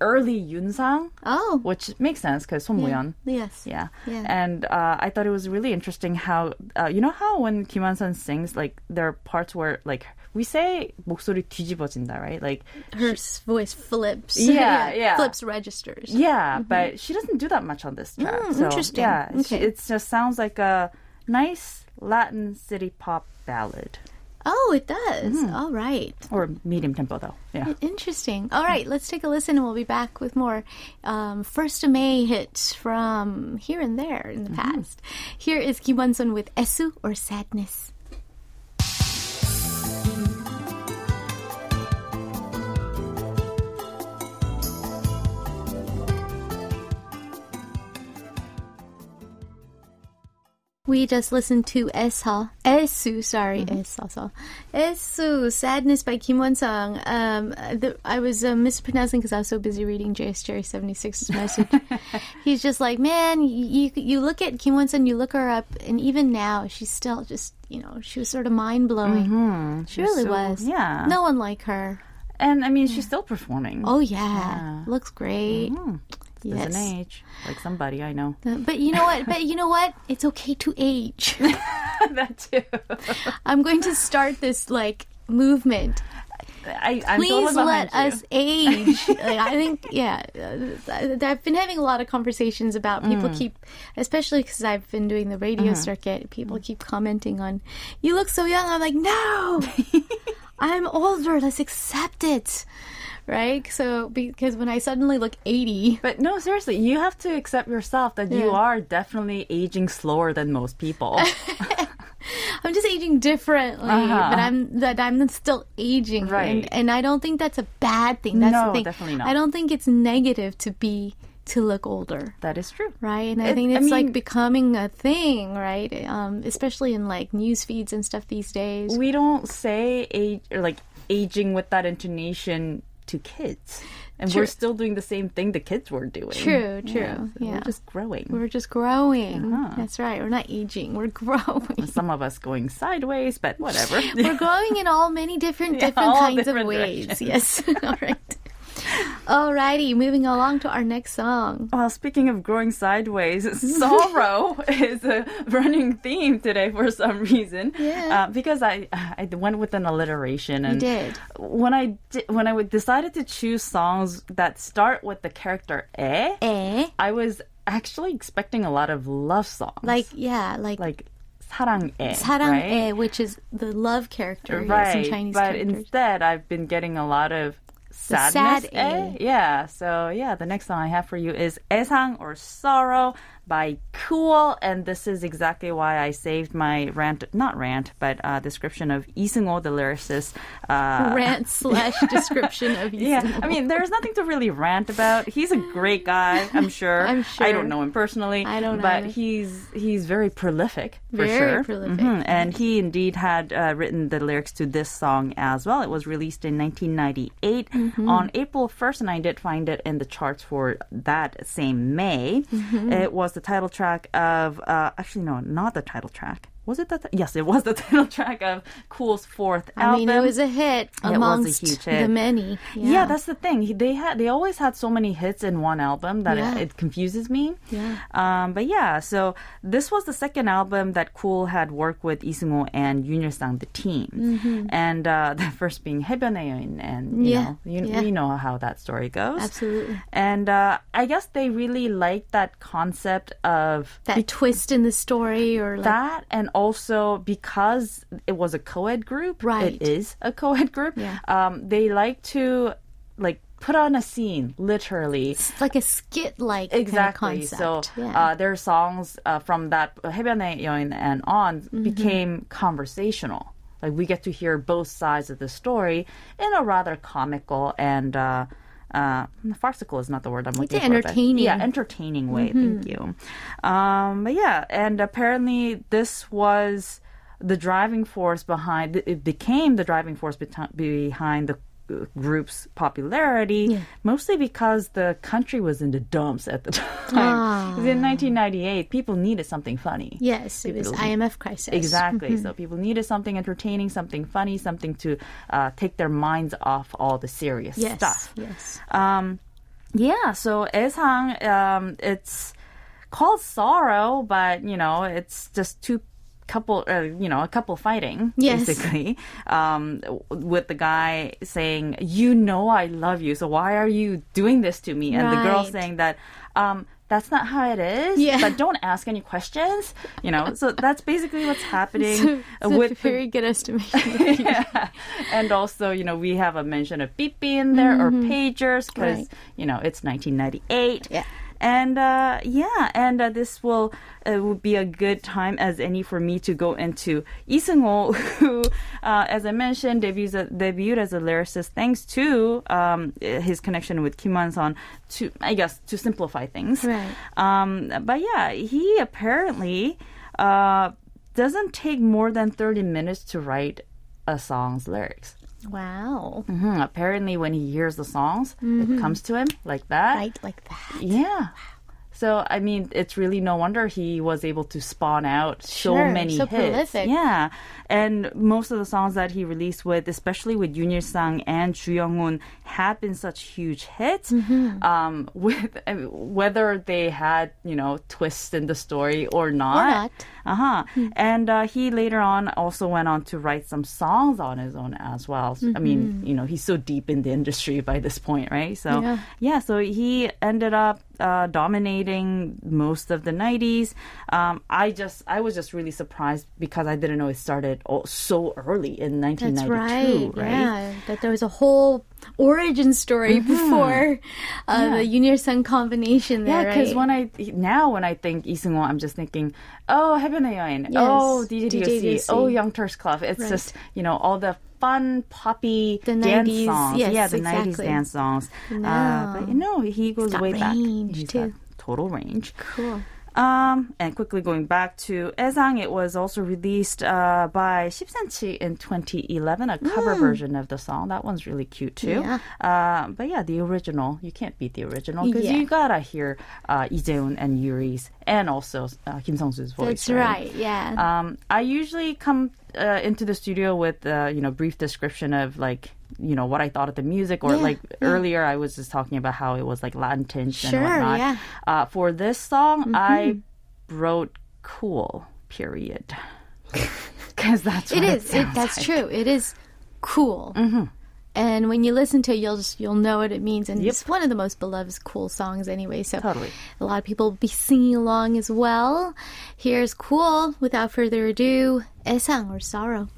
C: early Yunsang,
A: Oh,
C: which makes sense because Son Mu-hyun.
A: yes.
C: Yeah.
A: Yeah.
C: And uh, I thought it was really interesting how, uh, you know how when Kim Won-sun sings, like, there are parts where, like, we say 목소리 뒤집어진다, right? Like
A: her she, voice flips.
C: Yeah, yeah,
A: flips registers.
C: Yeah, mm-hmm. but she doesn't do that much on this track.
A: Mm,
C: so,
A: interesting.
C: Yeah,
A: okay.
C: it just sounds like a nice Latin city pop ballad.
A: Oh, it does.
C: Mm.
A: All right.
C: Or medium tempo, though. Yeah.
A: Interesting. All right, let's take a listen and we'll be back with more um, First of May hits from here and there in the
C: mm-hmm.
A: past. Here is Kim Wan-sun with Esu or Sadness. We just listened to Esha, Esu, sorry, Esaso, Esu, Sadness by Kim Won-sung. Um, the, I was uh, mispronouncing because I was so busy reading JS Jerry 76's message. He's just like, man, you you look at Kim Won-sung, you look her up, and even now, she's still just, you know, she was sort of mind-blowing. She really
C: so-
A: was.
C: yeah.
A: No one like her.
C: And, I mean, she's still performing.
A: Oh, yeah. Looks great.
C: Doesn't
A: Yes.
C: age. Like somebody I know.
A: Uh, But you know what? But you know what? It's okay to age.
C: that too.
A: I'm going to start this like movement.
C: I, I'm
A: Please let us age. like, I think, yeah. uh, I've been having a lot of conversations about people
C: Mm.
A: keep, especially because I've been doing the radio
C: Uh-huh.
A: circuit. People keep commenting on, "You look so young." I'm like, no, I'm older. Let's accept it, right? So because when I suddenly look 80,
C: But no, seriously, you have to accept yourself that you are definitely aging slower than most people.
A: I'm just aging differently, but I'm that I'm still aging,
C: Uh-huh. Right.
A: And, and I don't think that's a bad thing. That's
C: No,
A: the thing.
C: definitely not.
A: I don't think it's negative to be to look older,
C: that is true.
A: right? And I
C: It-
A: think
C: I
A: it's
C: mean-
A: like becoming a thing, right? Um, especially in like news feeds and stuff these days.
C: We don't say age or like aging with that intonation to kids, and
A: True.
C: we're still doing the same thing the kids were doing.
A: True, true.
C: Yeah, so
A: Yeah.
C: we're just growing.
A: We're just growing.
C: Uh-huh.
A: That's right. We're not aging. We're growing.
C: Some of us going sideways, but whatever.
A: We're growing in all many different different
C: all
A: kinds
C: different
A: of ways.
C: directions.
A: Yes. all right. Alrighty, moving along to our next song.
C: Well, speaking of growing sideways, sorrow is a running theme today for some reason.
A: Yeah.
C: Uh, because I I went with an alliteration and
A: did.
C: when I di- when I would- decided to choose songs that start with the character e,
A: Eh?
C: I was actually expecting a lot of love songs.
A: Like yeah, like,
C: like 사랑해,
A: 사랑해,
C: right?
A: which is the love character yes,
C: right.
A: in Chinese
C: but
A: characters.
C: instead, I've been getting a lot of sadness.
A: sad eh.
C: Yeah. So yeah, the next song I have for you is 애상 or sorrow by Cool, and this is exactly why I saved my rant, not rant, but uh, description of Lee Seung-ho, the lyricist. Uh,
A: Rant slash description of
C: yeah, I mean, there's nothing to really rant about. He's a great guy, I'm sure.
A: I'm sure.
C: I don't know him personally.
A: I don't
C: but
A: either.
C: he's he's very prolific for
A: Very
C: sure.
A: prolific.
C: Mhm. And he indeed had uh, written the lyrics to this song as well. It was released in 1998
A: Mm-hmm.
C: on April 1st, and I did find it in the charts for that same May.
A: Mm-hmm.
C: It was the title track of uh, actually no, not the title track was it that? yes, it was the title track of Cool's fourth album.
A: I mean, it was a hit
C: it
A: amongst
C: a hit.
A: the many.
C: Yeah. yeah. that's the thing. They had they always had so many hits in one album that
A: yeah.
C: it, it, confuses me.
A: Yeah.
C: Um, but yeah, so this was the second album that Cool had worked with Lee Seung-ho and Yoon Sang, the team, mm-hmm. and uh, the first being Haebyeonhaeyeon, and you
A: yeah.
C: know, you,
A: yeah.
C: you know how that story goes.
A: Absolutely.
C: And uh, I guess they really liked that concept of
A: that be- twist in the story, or like-
C: that and also because it was a co-ed group
A: Right.
C: it is a co-ed group
A: Yeah.
C: um, they like to like put on a scene literally
A: it's like a skit-like
C: exactly
A: kind of
C: so
A: concept. yeah.
C: uh, their songs uh, from that 해변의 여인 and on
A: Mm-hmm.
C: became conversational like we get to hear both sides of the story in a rather comical and uh, uh, farcical is not the word I'm looking
A: say
C: for. but-
A: entertaining.
C: Yeah, entertaining way.
A: Mm-hmm.
C: Thank you. Um, but yeah, and apparently this was the driving force behind. It became the driving force beti- behind the group's popularity, mostly because the country was in the dumps at the time.
A: Ah.
C: 'Cause in 1998, people needed something funny.
A: yes, it was
C: people-
A: IMF crisis.
C: Exactly.
A: Mm-hmm.
C: So people needed something entertaining, something funny, something to uh, take their minds off all the serious
A: Yes,
C: stuff.
A: yes.
C: Um, yeah, so Esang, um, it's called sorrow, but you know, it's just two couple, uh, you know, a couple fighting,
A: Yes.
C: basically, um, with the guy saying, "You know, I love you, so why are you doing this to me?" And the girl saying that. Um, that's not how it is.
A: Yeah.
C: But don't ask any questions. You know, so that's basically what's happening
A: So, it's
C: with
A: very good estimation.
C: yeah. And also, you know, we have a mention of beep in there or pagers because,
A: Right.
C: you know, it's 1998.
A: Yeah.
C: And uh, yeah, and uh, this will uh, will be a good time as any for me to go into Lee Seung-ho, who, uh, as I mentioned, debuts debuted as a lyricist thanks to um, his connection with Kim Won-son. To I guess to simplify things.
A: Right.
C: Um, but yeah, he apparently uh, doesn't take more than 30 minutes to write a song's lyrics.
A: Wow.
C: Mhm. Apparently, when he hears the songs, it comes to him like that.
A: Right like that.
C: Yeah. Wow. So I mean, it's really no wonder he was able to spawn out so
A: Sure,
C: many
A: so
C: hits.
A: prolific.
C: Yeah, and most of the songs that he released with, especially with Yoon Sang and Ju Young Un, had been such huge hits.
A: Mm-hmm.
C: Um, with whether they had you know twists in the story or not.
A: not.
C: Uh huh. And uh, he later on also went on to write some songs on his own as well. I mean, you know, he's so deep in the industry by this point, right? So
A: Yeah.
C: yeah, so he ended up uh, dominating most of the 90s. Um, I just, I was just really surprised because I didn't know it started all, so early in
A: That's
C: 1992,
A: right. Yeah, that there was a whole origin story mm-hmm. before uh, yeah. the Junior Sun combination. There,
C: yeah, because
A: right?
C: when I now when I think Isungwon, I'm just thinking, oh Heaven Ayon, oh,
A: yes,
C: oh DJ, oh Young Turks Club. It's
A: right.
C: just you know all the fun poppy
A: the
C: dance
A: 90s,
C: songs.
A: Yes,
C: yeah, the
A: exactly.
C: 90s dance songs.
A: No.
C: Uh, but you know, he goes way
A: range back.
C: He's
A: too.
C: total range.
A: Cool.
C: Um, and quickly going back to Esang, it was also released uh, by 10cm in 2011, a cover version of the song. That one's really cute too.
A: Mm. Yeah.
C: Uh, but yeah, the original, you can't beat the original because
A: Yeah.
C: you gotta hear uh, Lee and Yuri's and also uh, Kim Sung-soo's voice.
A: That's right. Yeah.
C: Um, I usually come uh, into the studio with uh, you know brief description of like you know what I thought of the music or
A: Yeah,
C: like
A: yeah.
C: earlier I was just talking about how it was like Latin tinged
A: Sure,
C: and whatnot.
A: yeah. Mm-hmm.
C: Uh, for this song, I wrote cool. Period. Because that's
A: it is. It, that's
C: like.
A: true. It is cool. And when you listen to it, you'll just you'll know what it means. And
C: Yep.
A: it's one of the most beloved cool songs anyway. So
C: Totally.
A: a lot of people will be singing along as well. Here's cool. Without further ado, 애상 or sorrow.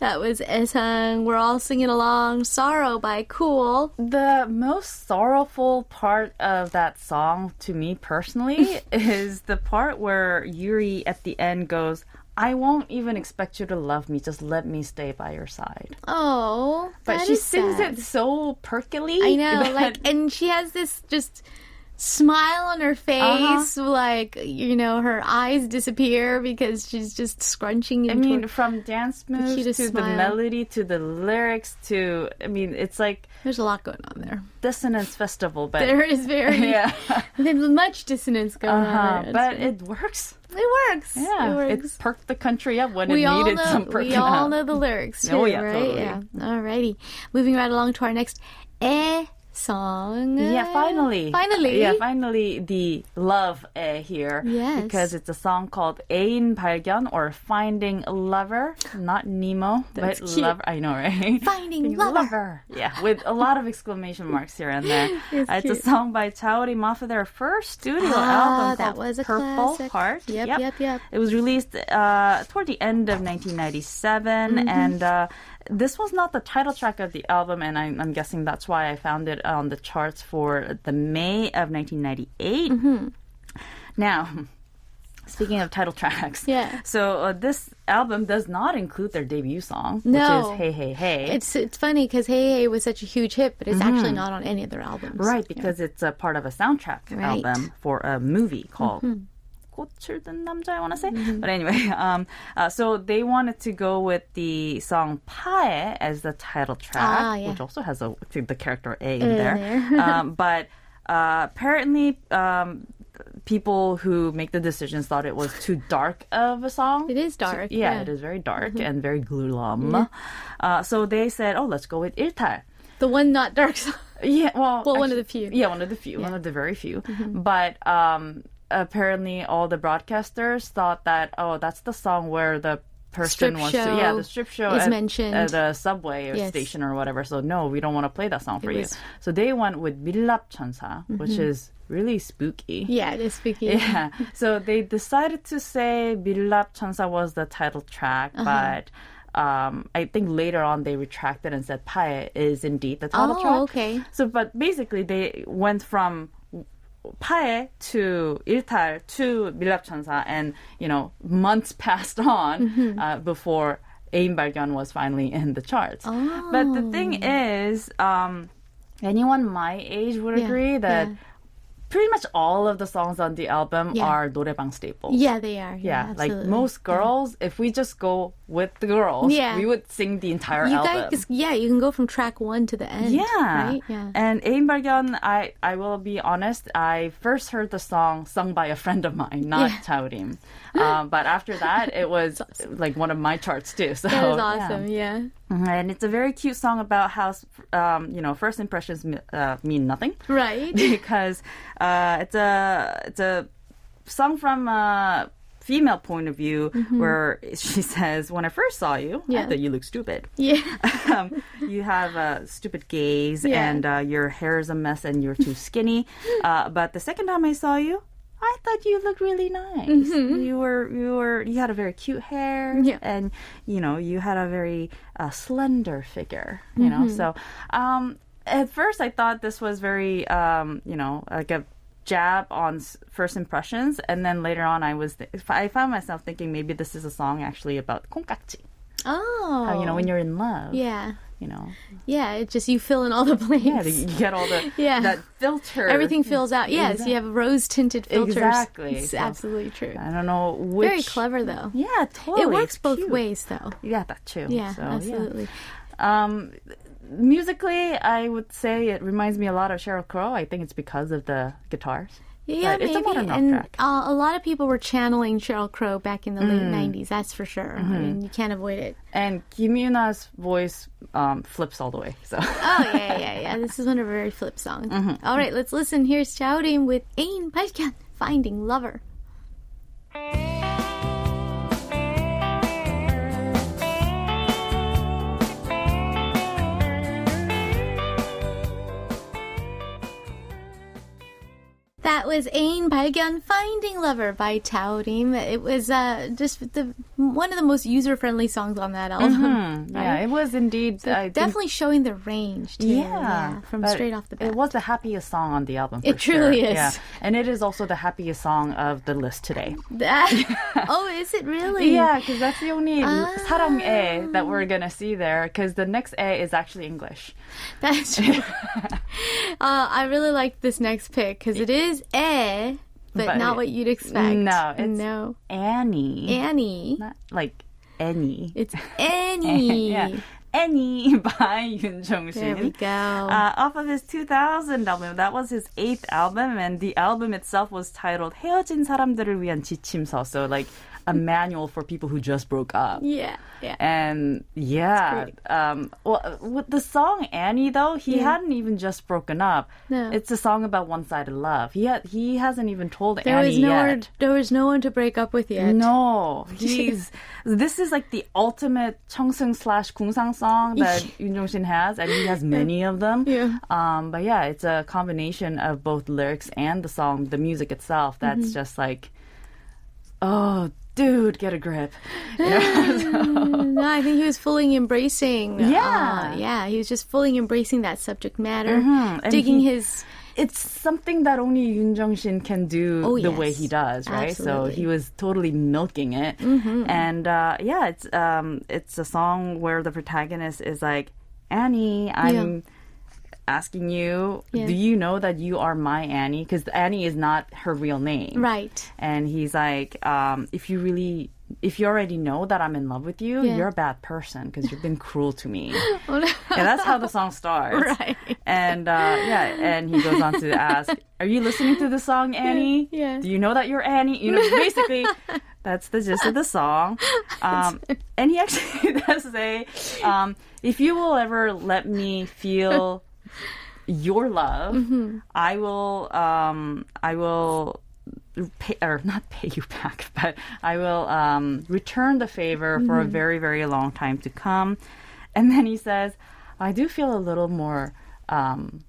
A: That was Esang. We're all singing along. Sorrow by Cool.
C: The most sorrowful part of that song to me personally is the part where Yuri at the end goes, I won't even expect you to love me. Just let me stay by your side.
A: Oh,
C: But she sings
A: sad.
C: it so perkily.
A: I know, like, and she has this just smile on her face,
C: Uh-huh.
A: like you know, her eyes disappear because she's just scrunching.
C: I mean, from dance moves to the melody to the lyrics to, I mean, it's like
A: there's a lot going on there.
C: dissonance festival, but
A: There is very
C: yeah,
A: there's much dissonance going
C: uh-huh.
A: on. there.
C: but it works.
A: it works.
C: Yeah,
A: it
C: it,
A: works.
C: perked the country up when
A: we
C: it needed
A: know
C: some perking
A: we all
C: up.
A: know the lyrics too,
C: Oh, yeah,
A: right?
C: totally.
A: Yeah. Alrighty. Moving right along to our next eh song.
C: Yeah, uh, finally.
A: Finally.
C: Yeah, finally the love uh, here.
A: Yes.
C: Because it's a song called Ain 발견 or Finding Lover, not Nemo,
A: That's
C: but
A: cute.
C: Lover. I know, right?
A: Finding lover. lover.
C: Yeah, with a lot of exclamation marks here and there.
A: it's,
C: uh, it's a song by Chaori Maffa, their first studio
A: ah,
C: album
A: that was a
C: Purple
A: classic.
C: Heart.
A: Yep, yep, yep, yep,
C: It was released uh, toward the end of 1997
A: mm-hmm.
C: and uh, this was not the title track of the album, and I'm, I'm guessing that's why I found it on the charts for the May of 1998.
A: Mm-hmm.
C: Now, speaking of title tracks,
A: Yeah.
C: So uh, this album does not include their debut song,
A: No.
C: which is Hey Hey Hey.
A: It's it's funny because Hey Hey was such a huge hit, but it's actually not on any of their albums.
C: Mm-hmm. Right, because it's a part of a soundtrack
A: Right. Mm-hmm.
C: album for a movie called 꽃을 든 남자, I want to say. But anyway, um, uh, so they wanted to go with the song 파에 as the title track,
A: Ah, yeah.
C: which also has a, the character A in
A: in
C: there.
A: there.
C: um, but uh, apparently, um, people who make the decisions thought it was too dark of a song.
A: It is dark,
C: yeah,
A: yeah.
C: it is very dark and very glulam. Uh, so they said, oh, let's go with 일탈.
A: The one not dark song.
C: Yeah, well,
A: Well, one of the few.
C: Yeah, one of the few, one of the very few.
A: Mm-hmm.
C: But um, apparently, all the broadcasters thought that oh, that's the song where the person
A: Strip
C: wants to
A: show
C: yeah the strip show
A: is
C: at,
A: mentioned.
C: at a subway or
A: Yes.
C: station or whatever. So no, we don't want to play that song for you.
A: was- Mm-hmm.
C: So they went with 밀랍 천사, which is really spooky.
A: Yeah, it is spooky.
C: Yeah. So they decided to say 밀랍 천사 was the title track,
A: Uh-huh.
C: but. Um, I think later on they retracted and said "Pae" is indeed the title
A: Oh,
C: track.
A: okay.
C: So, but basically, they went from Pae to Iltar to Milap and you know months passed on
A: mm-hmm.
C: uh, before Aim was finally in the charts. Oh. But the thing
A: oh.
C: is, um, anyone my age would
A: yeah.
C: agree that.
A: Yeah
C: pretty much all of the songs on the album
A: yeah.
C: are 노래방 staples.
A: Yeah, they are.
C: Yeah,
A: yeah
C: like most girls, yeah. if we just go with the girls,
A: yeah.
C: we would sing the entire
A: you
C: album.
A: Guys, yeah, you can go from track one to the end.
C: Yeah,
A: right? yeah.
C: And Ain Bargyeon, I I will be honest, I first heard the song sung by a friend of mine, not Jaurim. Um, but after that, it was awesome. like one of my charts too. So was
A: awesome. yeah.
C: Mhm. And it's a very cute song about how, um, you know, first impressions uh, mean nothing
A: Right.
C: because uh, it's a it's a song from a female point of view where she says, "When I first saw you, I
A: Mm-hmm.
C: Thought you looked stupid."
A: yeah.
C: um, you have a stupid gaze
A: Yeah.
C: and uh, your hair is a mess and you're too skinny. Uh, but the second time I saw you, I thought you looked really nice. Mm-hmm. You were you were you had a very cute hair,
A: yeah.
C: and you know you had a very uh, slender figure. You
A: mm-hmm.
C: know, so um, at first I thought this was very um, you know like a jab on first impressions, and then later on I was th- I found myself thinking maybe this is a song actually about konkakchi.
A: Oh,
C: How, you know when you're in love.
A: Yeah.
C: You know,
A: Yeah. It just you fill in all the blanks.
C: yeah, you get all the
A: Yeah.
C: that filter.
A: Everything fills out. Yes, you have rose tinted filters.
C: Exactly.
A: It's
C: So-
A: absolutely true.
C: I don't know which.
A: Very clever though.
C: Yeah, totally.
A: It works
C: It's
A: both
C: cute.
A: ways though.
C: Yeah, that too.
A: Yeah,
C: So,
A: absolutely.
C: Um, musically, I would say it reminds me a lot of Sheryl Crow. I think it's because of the guitars.
A: Yeah,
C: But it's a
A: maybe. and.
C: Mm.
A: Uh, a lot of people were channeling Sheryl Crow back in the late '90s. That's for sure.
C: Mm-hmm.
A: I mean, you can't avoid it.
C: And Kim Yoon-ah's voice um, flips all the way. So.
A: Oh yeah, yeah, yeah. This is one of her very flip songs.
C: Mm-hmm.
A: All right, let's listen. Here's Jaurim with Ain Baikyan, Finding Lover. That was Ain Bygyon Finding Lover by Jaurim. It was uh, just the one of the most user friendly songs on that album. Mm-hmm. Right?
C: Yeah, it was indeed. So
A: definitely think... showing the range, too.
C: Yeah.
A: yeah
C: from
A: straight off the bat.
C: It was the happiest song on the album.
A: it
C: truly sure.
A: is.
C: Yeah. And it is also the happiest song of the list today.
A: That, ah, oh, is it really?
C: Yeah, because that's the only
A: uh,
C: 사랑 A that we're going to see there because the next A is actually English.
A: That's true. uh, I really like this next pick because it is eh, but,
C: But-
A: not what you'd expect.
C: No, it's
A: no.
C: Annie,
A: Annie.
C: not like Annie.
A: It's Annie.
C: yeah, Annie by Yoon Jong
A: There we
C: Shin.
A: go.
C: Uh, off of his 2000 album, that was his eighth album, and the album itself was titled "헤어진 사람들을 위한 지침서," so like a manual for people who just broke up.
A: Yeah, yeah.
C: And yeah, um, well, with the song Annie though, he
A: yeah.
C: hadn't even just broken up.
A: No.
C: it's a song about one-sided love. He he hasn't even told
A: there
C: Annie
A: no
C: yet.
A: One, there was no one to break up with yet.
C: No, he's this is like the ultimate Cheongsung slash Kungsang song that Yoon Jong Shin has, and he has many of them.
A: Yeah.
C: Um, but yeah, it's a combination of both lyrics and the song, the music itself. That's
A: mm-hmm.
C: just like, oh, dude, get a grip.
A: No, I think he was fully embracing.
C: Yeah.
A: uh, yeah, he was just fully embracing that subject matter,
C: And
A: digging
C: he-
A: his.
C: it's something that only Yoon Jong Shin can do
A: Oh,
C: the way he does, right? So
A: Absolutely. Mm-hmm.
C: he was totally milking it, and uh, yeah, it's um, it's a song where the protagonist is like, Annie, I'm asking you,
A: Yeah.
C: do you know that you are my Annie? Because Annie is not her real name,
A: Right.
C: And he's like, um, if you really. If you already know that I'm in love with you,
A: Yeah.
C: you're a bad person because you've been cruel to me.
A: Oh.
C: Yeah, that's how the song starts.
A: Right.
C: And uh, yeah, and he goes on to ask, "Are you listening to the song, Annie?
A: Yeah.
C: Do you know that you're Annie? You know, basically, that's the gist of the song. Um, and he actually does say, um, "If you will ever let me feel your love,
A: Mm-hmm.
C: I will. Um, I will." Pay, or not pay you back, but I will um, return the favor for
A: Mm-hmm.
C: a very, very long time to come. And then he says, I do feel a little more um,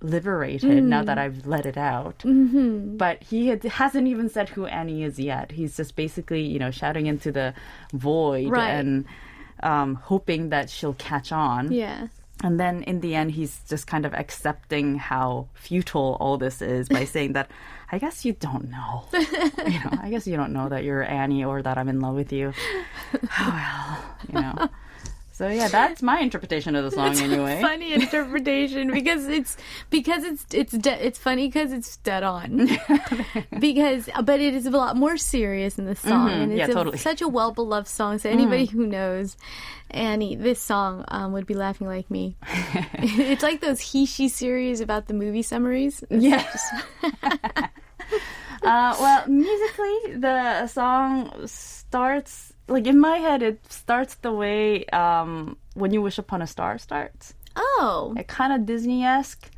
C: liberated now
A: Mm.
C: that I've let it out. Mm-hmm. But he had, hasn't even said who Annie is yet. He's just basically, you know, shouting into the void
A: Right.
C: and um, hoping that she'll catch on.
A: Yeah.
C: And then in the end, he's just kind of accepting how futile all this is by saying that, I guess you don't know. you know, I guess you don't know that you're Annie or that I'm in love with you. Oh, well, you know. So yeah, that's my interpretation of the song anyway.
A: Funny interpretation because it's because it's it's de- it's funny because it's dead on. because but it is a lot more serious in the song and it's
C: Mm-hmm. Yeah,
A: a-
C: totally. Mm.
A: such a well beloved song. So anybody who knows Annie, this song um, would be laughing like me. it's like those he she series about the movie summaries.
C: Yes. uh, well, musically, the song starts like in my head. It starts the way um, "When You Wish Upon a Star" starts.
A: Oh,
C: It kind of Disney esque.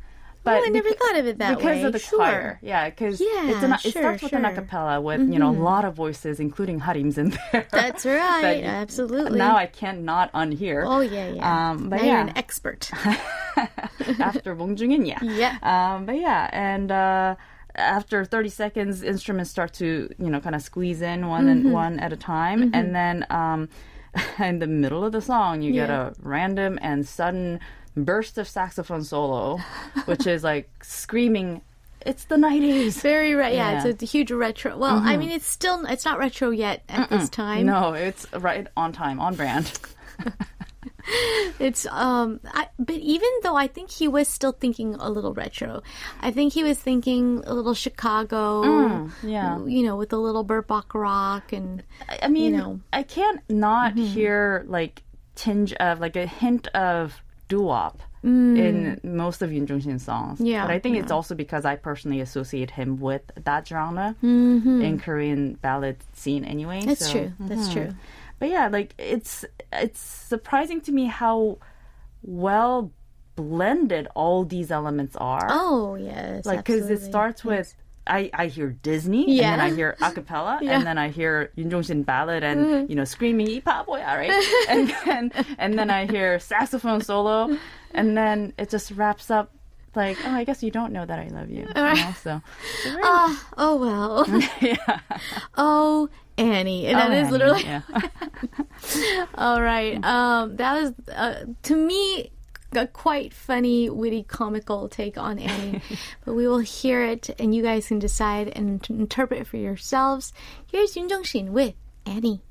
C: But
A: Oh, I never
C: beca-
A: thought of it that
C: because
A: way.
C: of the
A: Sure.
C: choir, yeah. Because
A: Yeah,
C: it's an, it
A: sure,
C: starts with an
A: sure. Mm-hmm.
C: acapella with you know a lot of voices, including Harim's in there.
A: that's right.
C: That-
A: Absolutely.
C: Now I can't not unhear.
A: oh yeah, yeah.
C: Um, but
A: now
C: yeah,
A: you're an expert.
C: after Bongjungin, yeah.
A: Yeah.
C: Um, but yeah, and uh, after 30 seconds, instruments start to, you know, kind of squeeze in one
A: Mm-hmm.
C: and one at a time. And then um, in the middle of the song, you get a random and sudden burst of saxophone solo, which is like screaming, it's the 90s.
A: Very re- yeah,
C: Yeah. Mm-hmm.
A: it's a huge retro. Well, I mean, it's still it's not retro yet at this time.
C: No, it's right on time, on brand.
A: It's um, I, but even though I think he was still thinking a little retro, I think he was thinking a little Chicago.
C: Mm, yeah.
A: you know, with a little Burt Bacharach and
C: I mean,
A: know.
C: I can't not
A: Mm-hmm.
C: hear like tinge of like a hint of doo-wop in most of Yun Shin's songs.
A: Mm. Yeah,
C: but I think it's also because I personally associate him with that genre in Korean ballad scene anyway.
A: Mm-hmm. that's
C: so-
A: true. That's true
C: but yeah, like it's it's surprising to me how well blended all these elements are.
A: Oh yes,
C: like because it starts with. I, I hear Disney,
A: yeah.
C: and then I hear acapella,
A: yeah.
C: and then I hear Yun Jong Shin ballad, and mm. you know screaming boy, right? and then and then I hear saxophone solo, and then it just wraps up like, oh, I guess you don't know that I love you. you know, so
A: Ah, oh well. yeah. Oh, Annie. And that
C: Oh,
A: is
C: Annie,
A: literally
C: yeah.
A: all right. Um, that was uh, to me a quite funny, witty, comical take on Annie. but we will hear it, and you guys can decide and interpret it for yourselves. Here's Yun Jong Shin with Annie.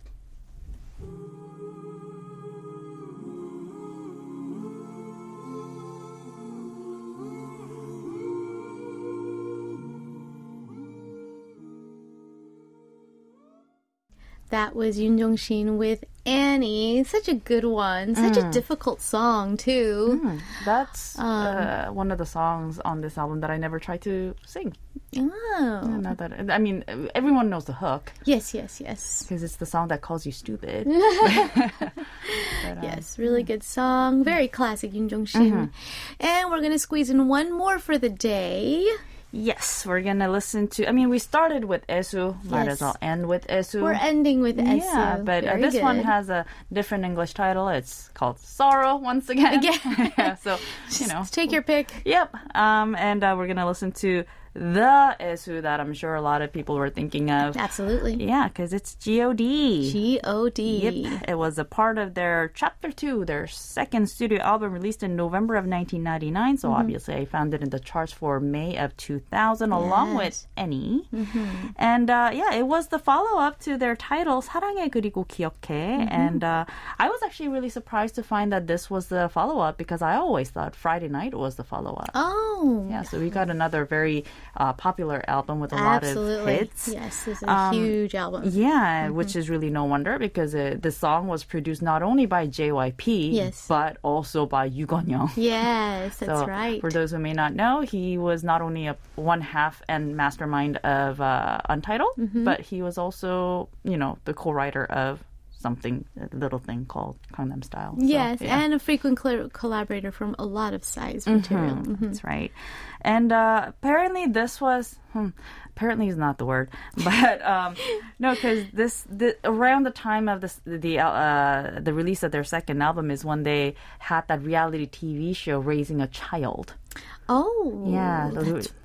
A: That was Yoon Jong Shin with Annie. Such a good one. Such a difficult song too.
C: That's
A: Um,
C: uh, one of the songs on this album that I never tried to sing.
A: Oh,
C: Not that I mean, everyone knows the hook
A: yes, yes, yes,
C: because it's the song that calls you stupid.
A: yes. Really good song. Very classic Yoon Jong Shin. And we're gonna squeeze in one more for the day.
C: Yes, we're gonna listen to. I mean, we started with Esu. Might
A: Yes.
C: as well end with Esu.
A: We're ending with
C: yeah,
A: SU.
C: but uh, this one has a different English title. It's called Sorrow once again.
A: Again.
C: yeah, so you know,
A: Take your pick.
C: Yep. Um, and uh, we're gonna listen to the issue that I'm sure a lot of people were thinking of.
A: Absolutely.
C: Yeah, because it's G.O.D.
A: G.O.D.
C: Yep. It was a part of their Chapter 2, their second studio album released in November of 1999. So mm-hmm. obviously, I found it in the charts for May of 2000, yes. along with Annie. Mm-hmm. And uh, yeah, it was the follow up to their title, 사랑해 그리고 기억해. Mm-hmm. And uh, I was actually really surprised to find that this was the follow up because I always thought Friday Night was the follow up.
A: Oh.
C: Yeah, so we got another very uh, popular album with a lot of hits.
A: Yes, this is a
C: Um,
A: huge album.
C: Yeah,
A: Mm-hmm.
C: which is really no wonder because uh, the song was produced not only by JYP
A: Yes.
C: but also by Yu.
A: Yes, that's
C: So,
A: right.
C: For those who may not know, he was not only a one half and mastermind of uh, Untitled,
A: Mm-hmm.
C: but he was also, you know, the co-writer of something, a little thing called Gangnam Style. So,
A: yes,
C: yeah.
A: and a frequent col- collaborator from a lot of Psy's material. Mhm.
C: That's right. And uh, apparently, this was hmm, apparently is not the word, but um, no, because this the, around the time of this the uh, the release of their second album is when they had that reality TV show raising a child.
A: Oh,
C: Yeah,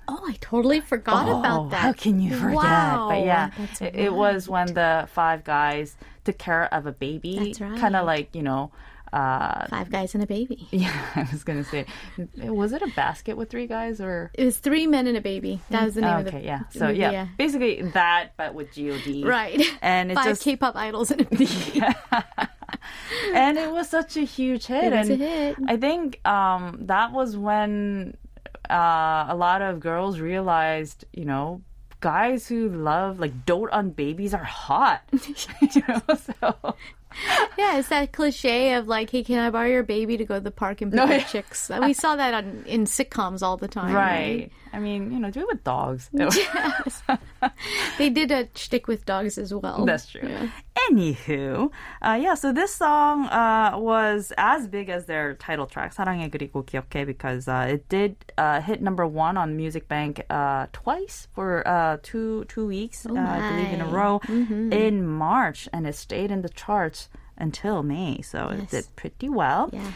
A: oh, I totally forgot
C: Oh,
A: about that.
C: How can you forget?
A: Wow,
C: But yeah, it, it was when the five guys took care of a baby,
A: That's right.
C: kind of like you know. Uh,
A: Five guys and a baby.
C: yeah, I was gonna say, was it a basket with three guys or?
A: It was three men and a baby. That was the name of the
C: okay, yeah. So
A: movie,
C: yeah, basically that, but with God.
A: Right.
C: And it
A: Five
C: just
A: K-pop idols and a baby.
C: and it was such a huge hit.
A: It was
C: and
A: a hit.
C: I think um, that was when uh, a lot of girls realized, you know, guys who love like dote on babies are hot. you know, so
A: yeah, it's that cliche of like, "Hey, can I borrow your baby to go to the park and pick
C: No,
A: up
C: yeah.
A: chicks?" We saw that on in sitcoms all the time.
C: right. I mean, you know, do it with dogs. yes.
A: They did uh, a shtick with dogs as well.
C: That's true.
A: Yeah.
C: Anywho, uh, yeah, so this song uh, was as big as their title track, 사랑해 그리고 기억해, because uh, it did uh, hit number one on Music Bank uh, twice for uh, two two weeks, uh, I believe, in a
A: my.
C: row in March, and it stayed in the charts until May, so it
A: Yes.
C: did pretty well.
A: Yeah.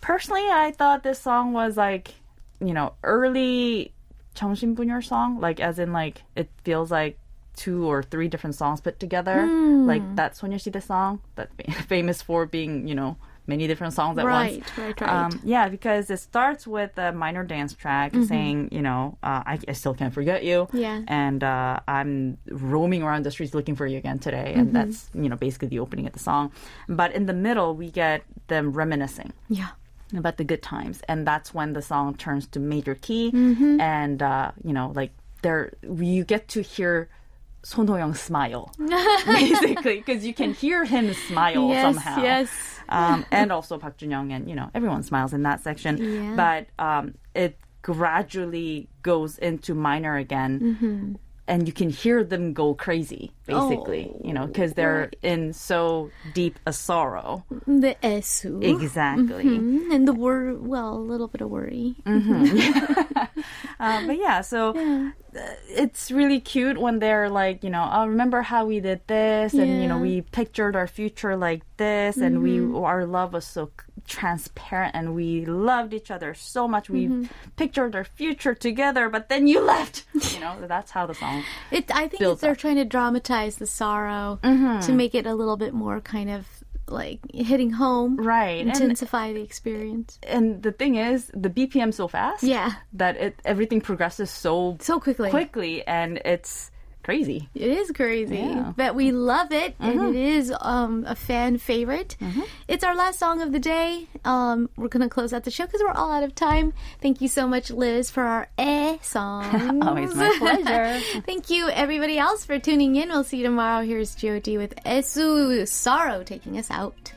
C: Personally, I thought this song was like, you know, early 정신분열 song, like as in like it feels like two or three different songs put together.
A: Mm.
C: Like that's when you see the song that famous for being, you know, many different songs at
A: right,
C: once.
A: Right, right,
C: um, yeah, because it starts with a minor dance track mm-hmm. saying, you know, uh, I, I, still can't forget you.
A: Yeah.
C: And uh, I'm roaming around the streets looking for you again today.
A: Mm-hmm.
C: And that's, you know, basically the opening of the song. But in the middle, we get them reminiscing.
A: Yeah.
C: About the good times, and that's when the song turns to major key,
A: mm-hmm.
C: and uh, you know, like there you get to hear Son Ho-young smile basically because you can hear him smile
A: Yes,
C: somehow
A: yes.
C: um, and also Park Joon-hyung and you know everyone smiles in that section
A: Yeah.
C: but um, it gradually goes into minor again
A: Mm-hmm.
C: and you can hear them go crazy basically you know because they're in so deep a sorrow
A: The esu.
C: exactly
A: Mhm. And the wor well, a little bit of worry.
C: Uh, but yeah, so uh, it's really cute when they're like, you know, oh, remember how we did this, and you know, we pictured our future like this, and we our love was so transparent and we loved each other so much. We pictured our future together, but then you left. You know, that's how the song.
A: It, I think they're
C: up.
A: trying to dramatize the sorrow
C: Mm-hmm.
A: to make it a little bit more kind of like hitting home,
C: Right, and-
A: Intensify the experience
C: And the thing is, the BPM so fast.
A: Yeah.
C: That it everything progresses so
A: so quickly.
C: quickly, and it's crazy.
A: It is crazy,
C: Yeah. Mm-hmm.
A: but we love it, and it is um, a fan favorite. It's our last song of the day. Um, we're gonna close out the show because we're all out of time. Thank you so much, Liz, for our eh song.
C: Always my pleasure.
A: Thank you, everybody else, for tuning in. We'll see you tomorrow. Here's God with Esu Sorrow taking us out.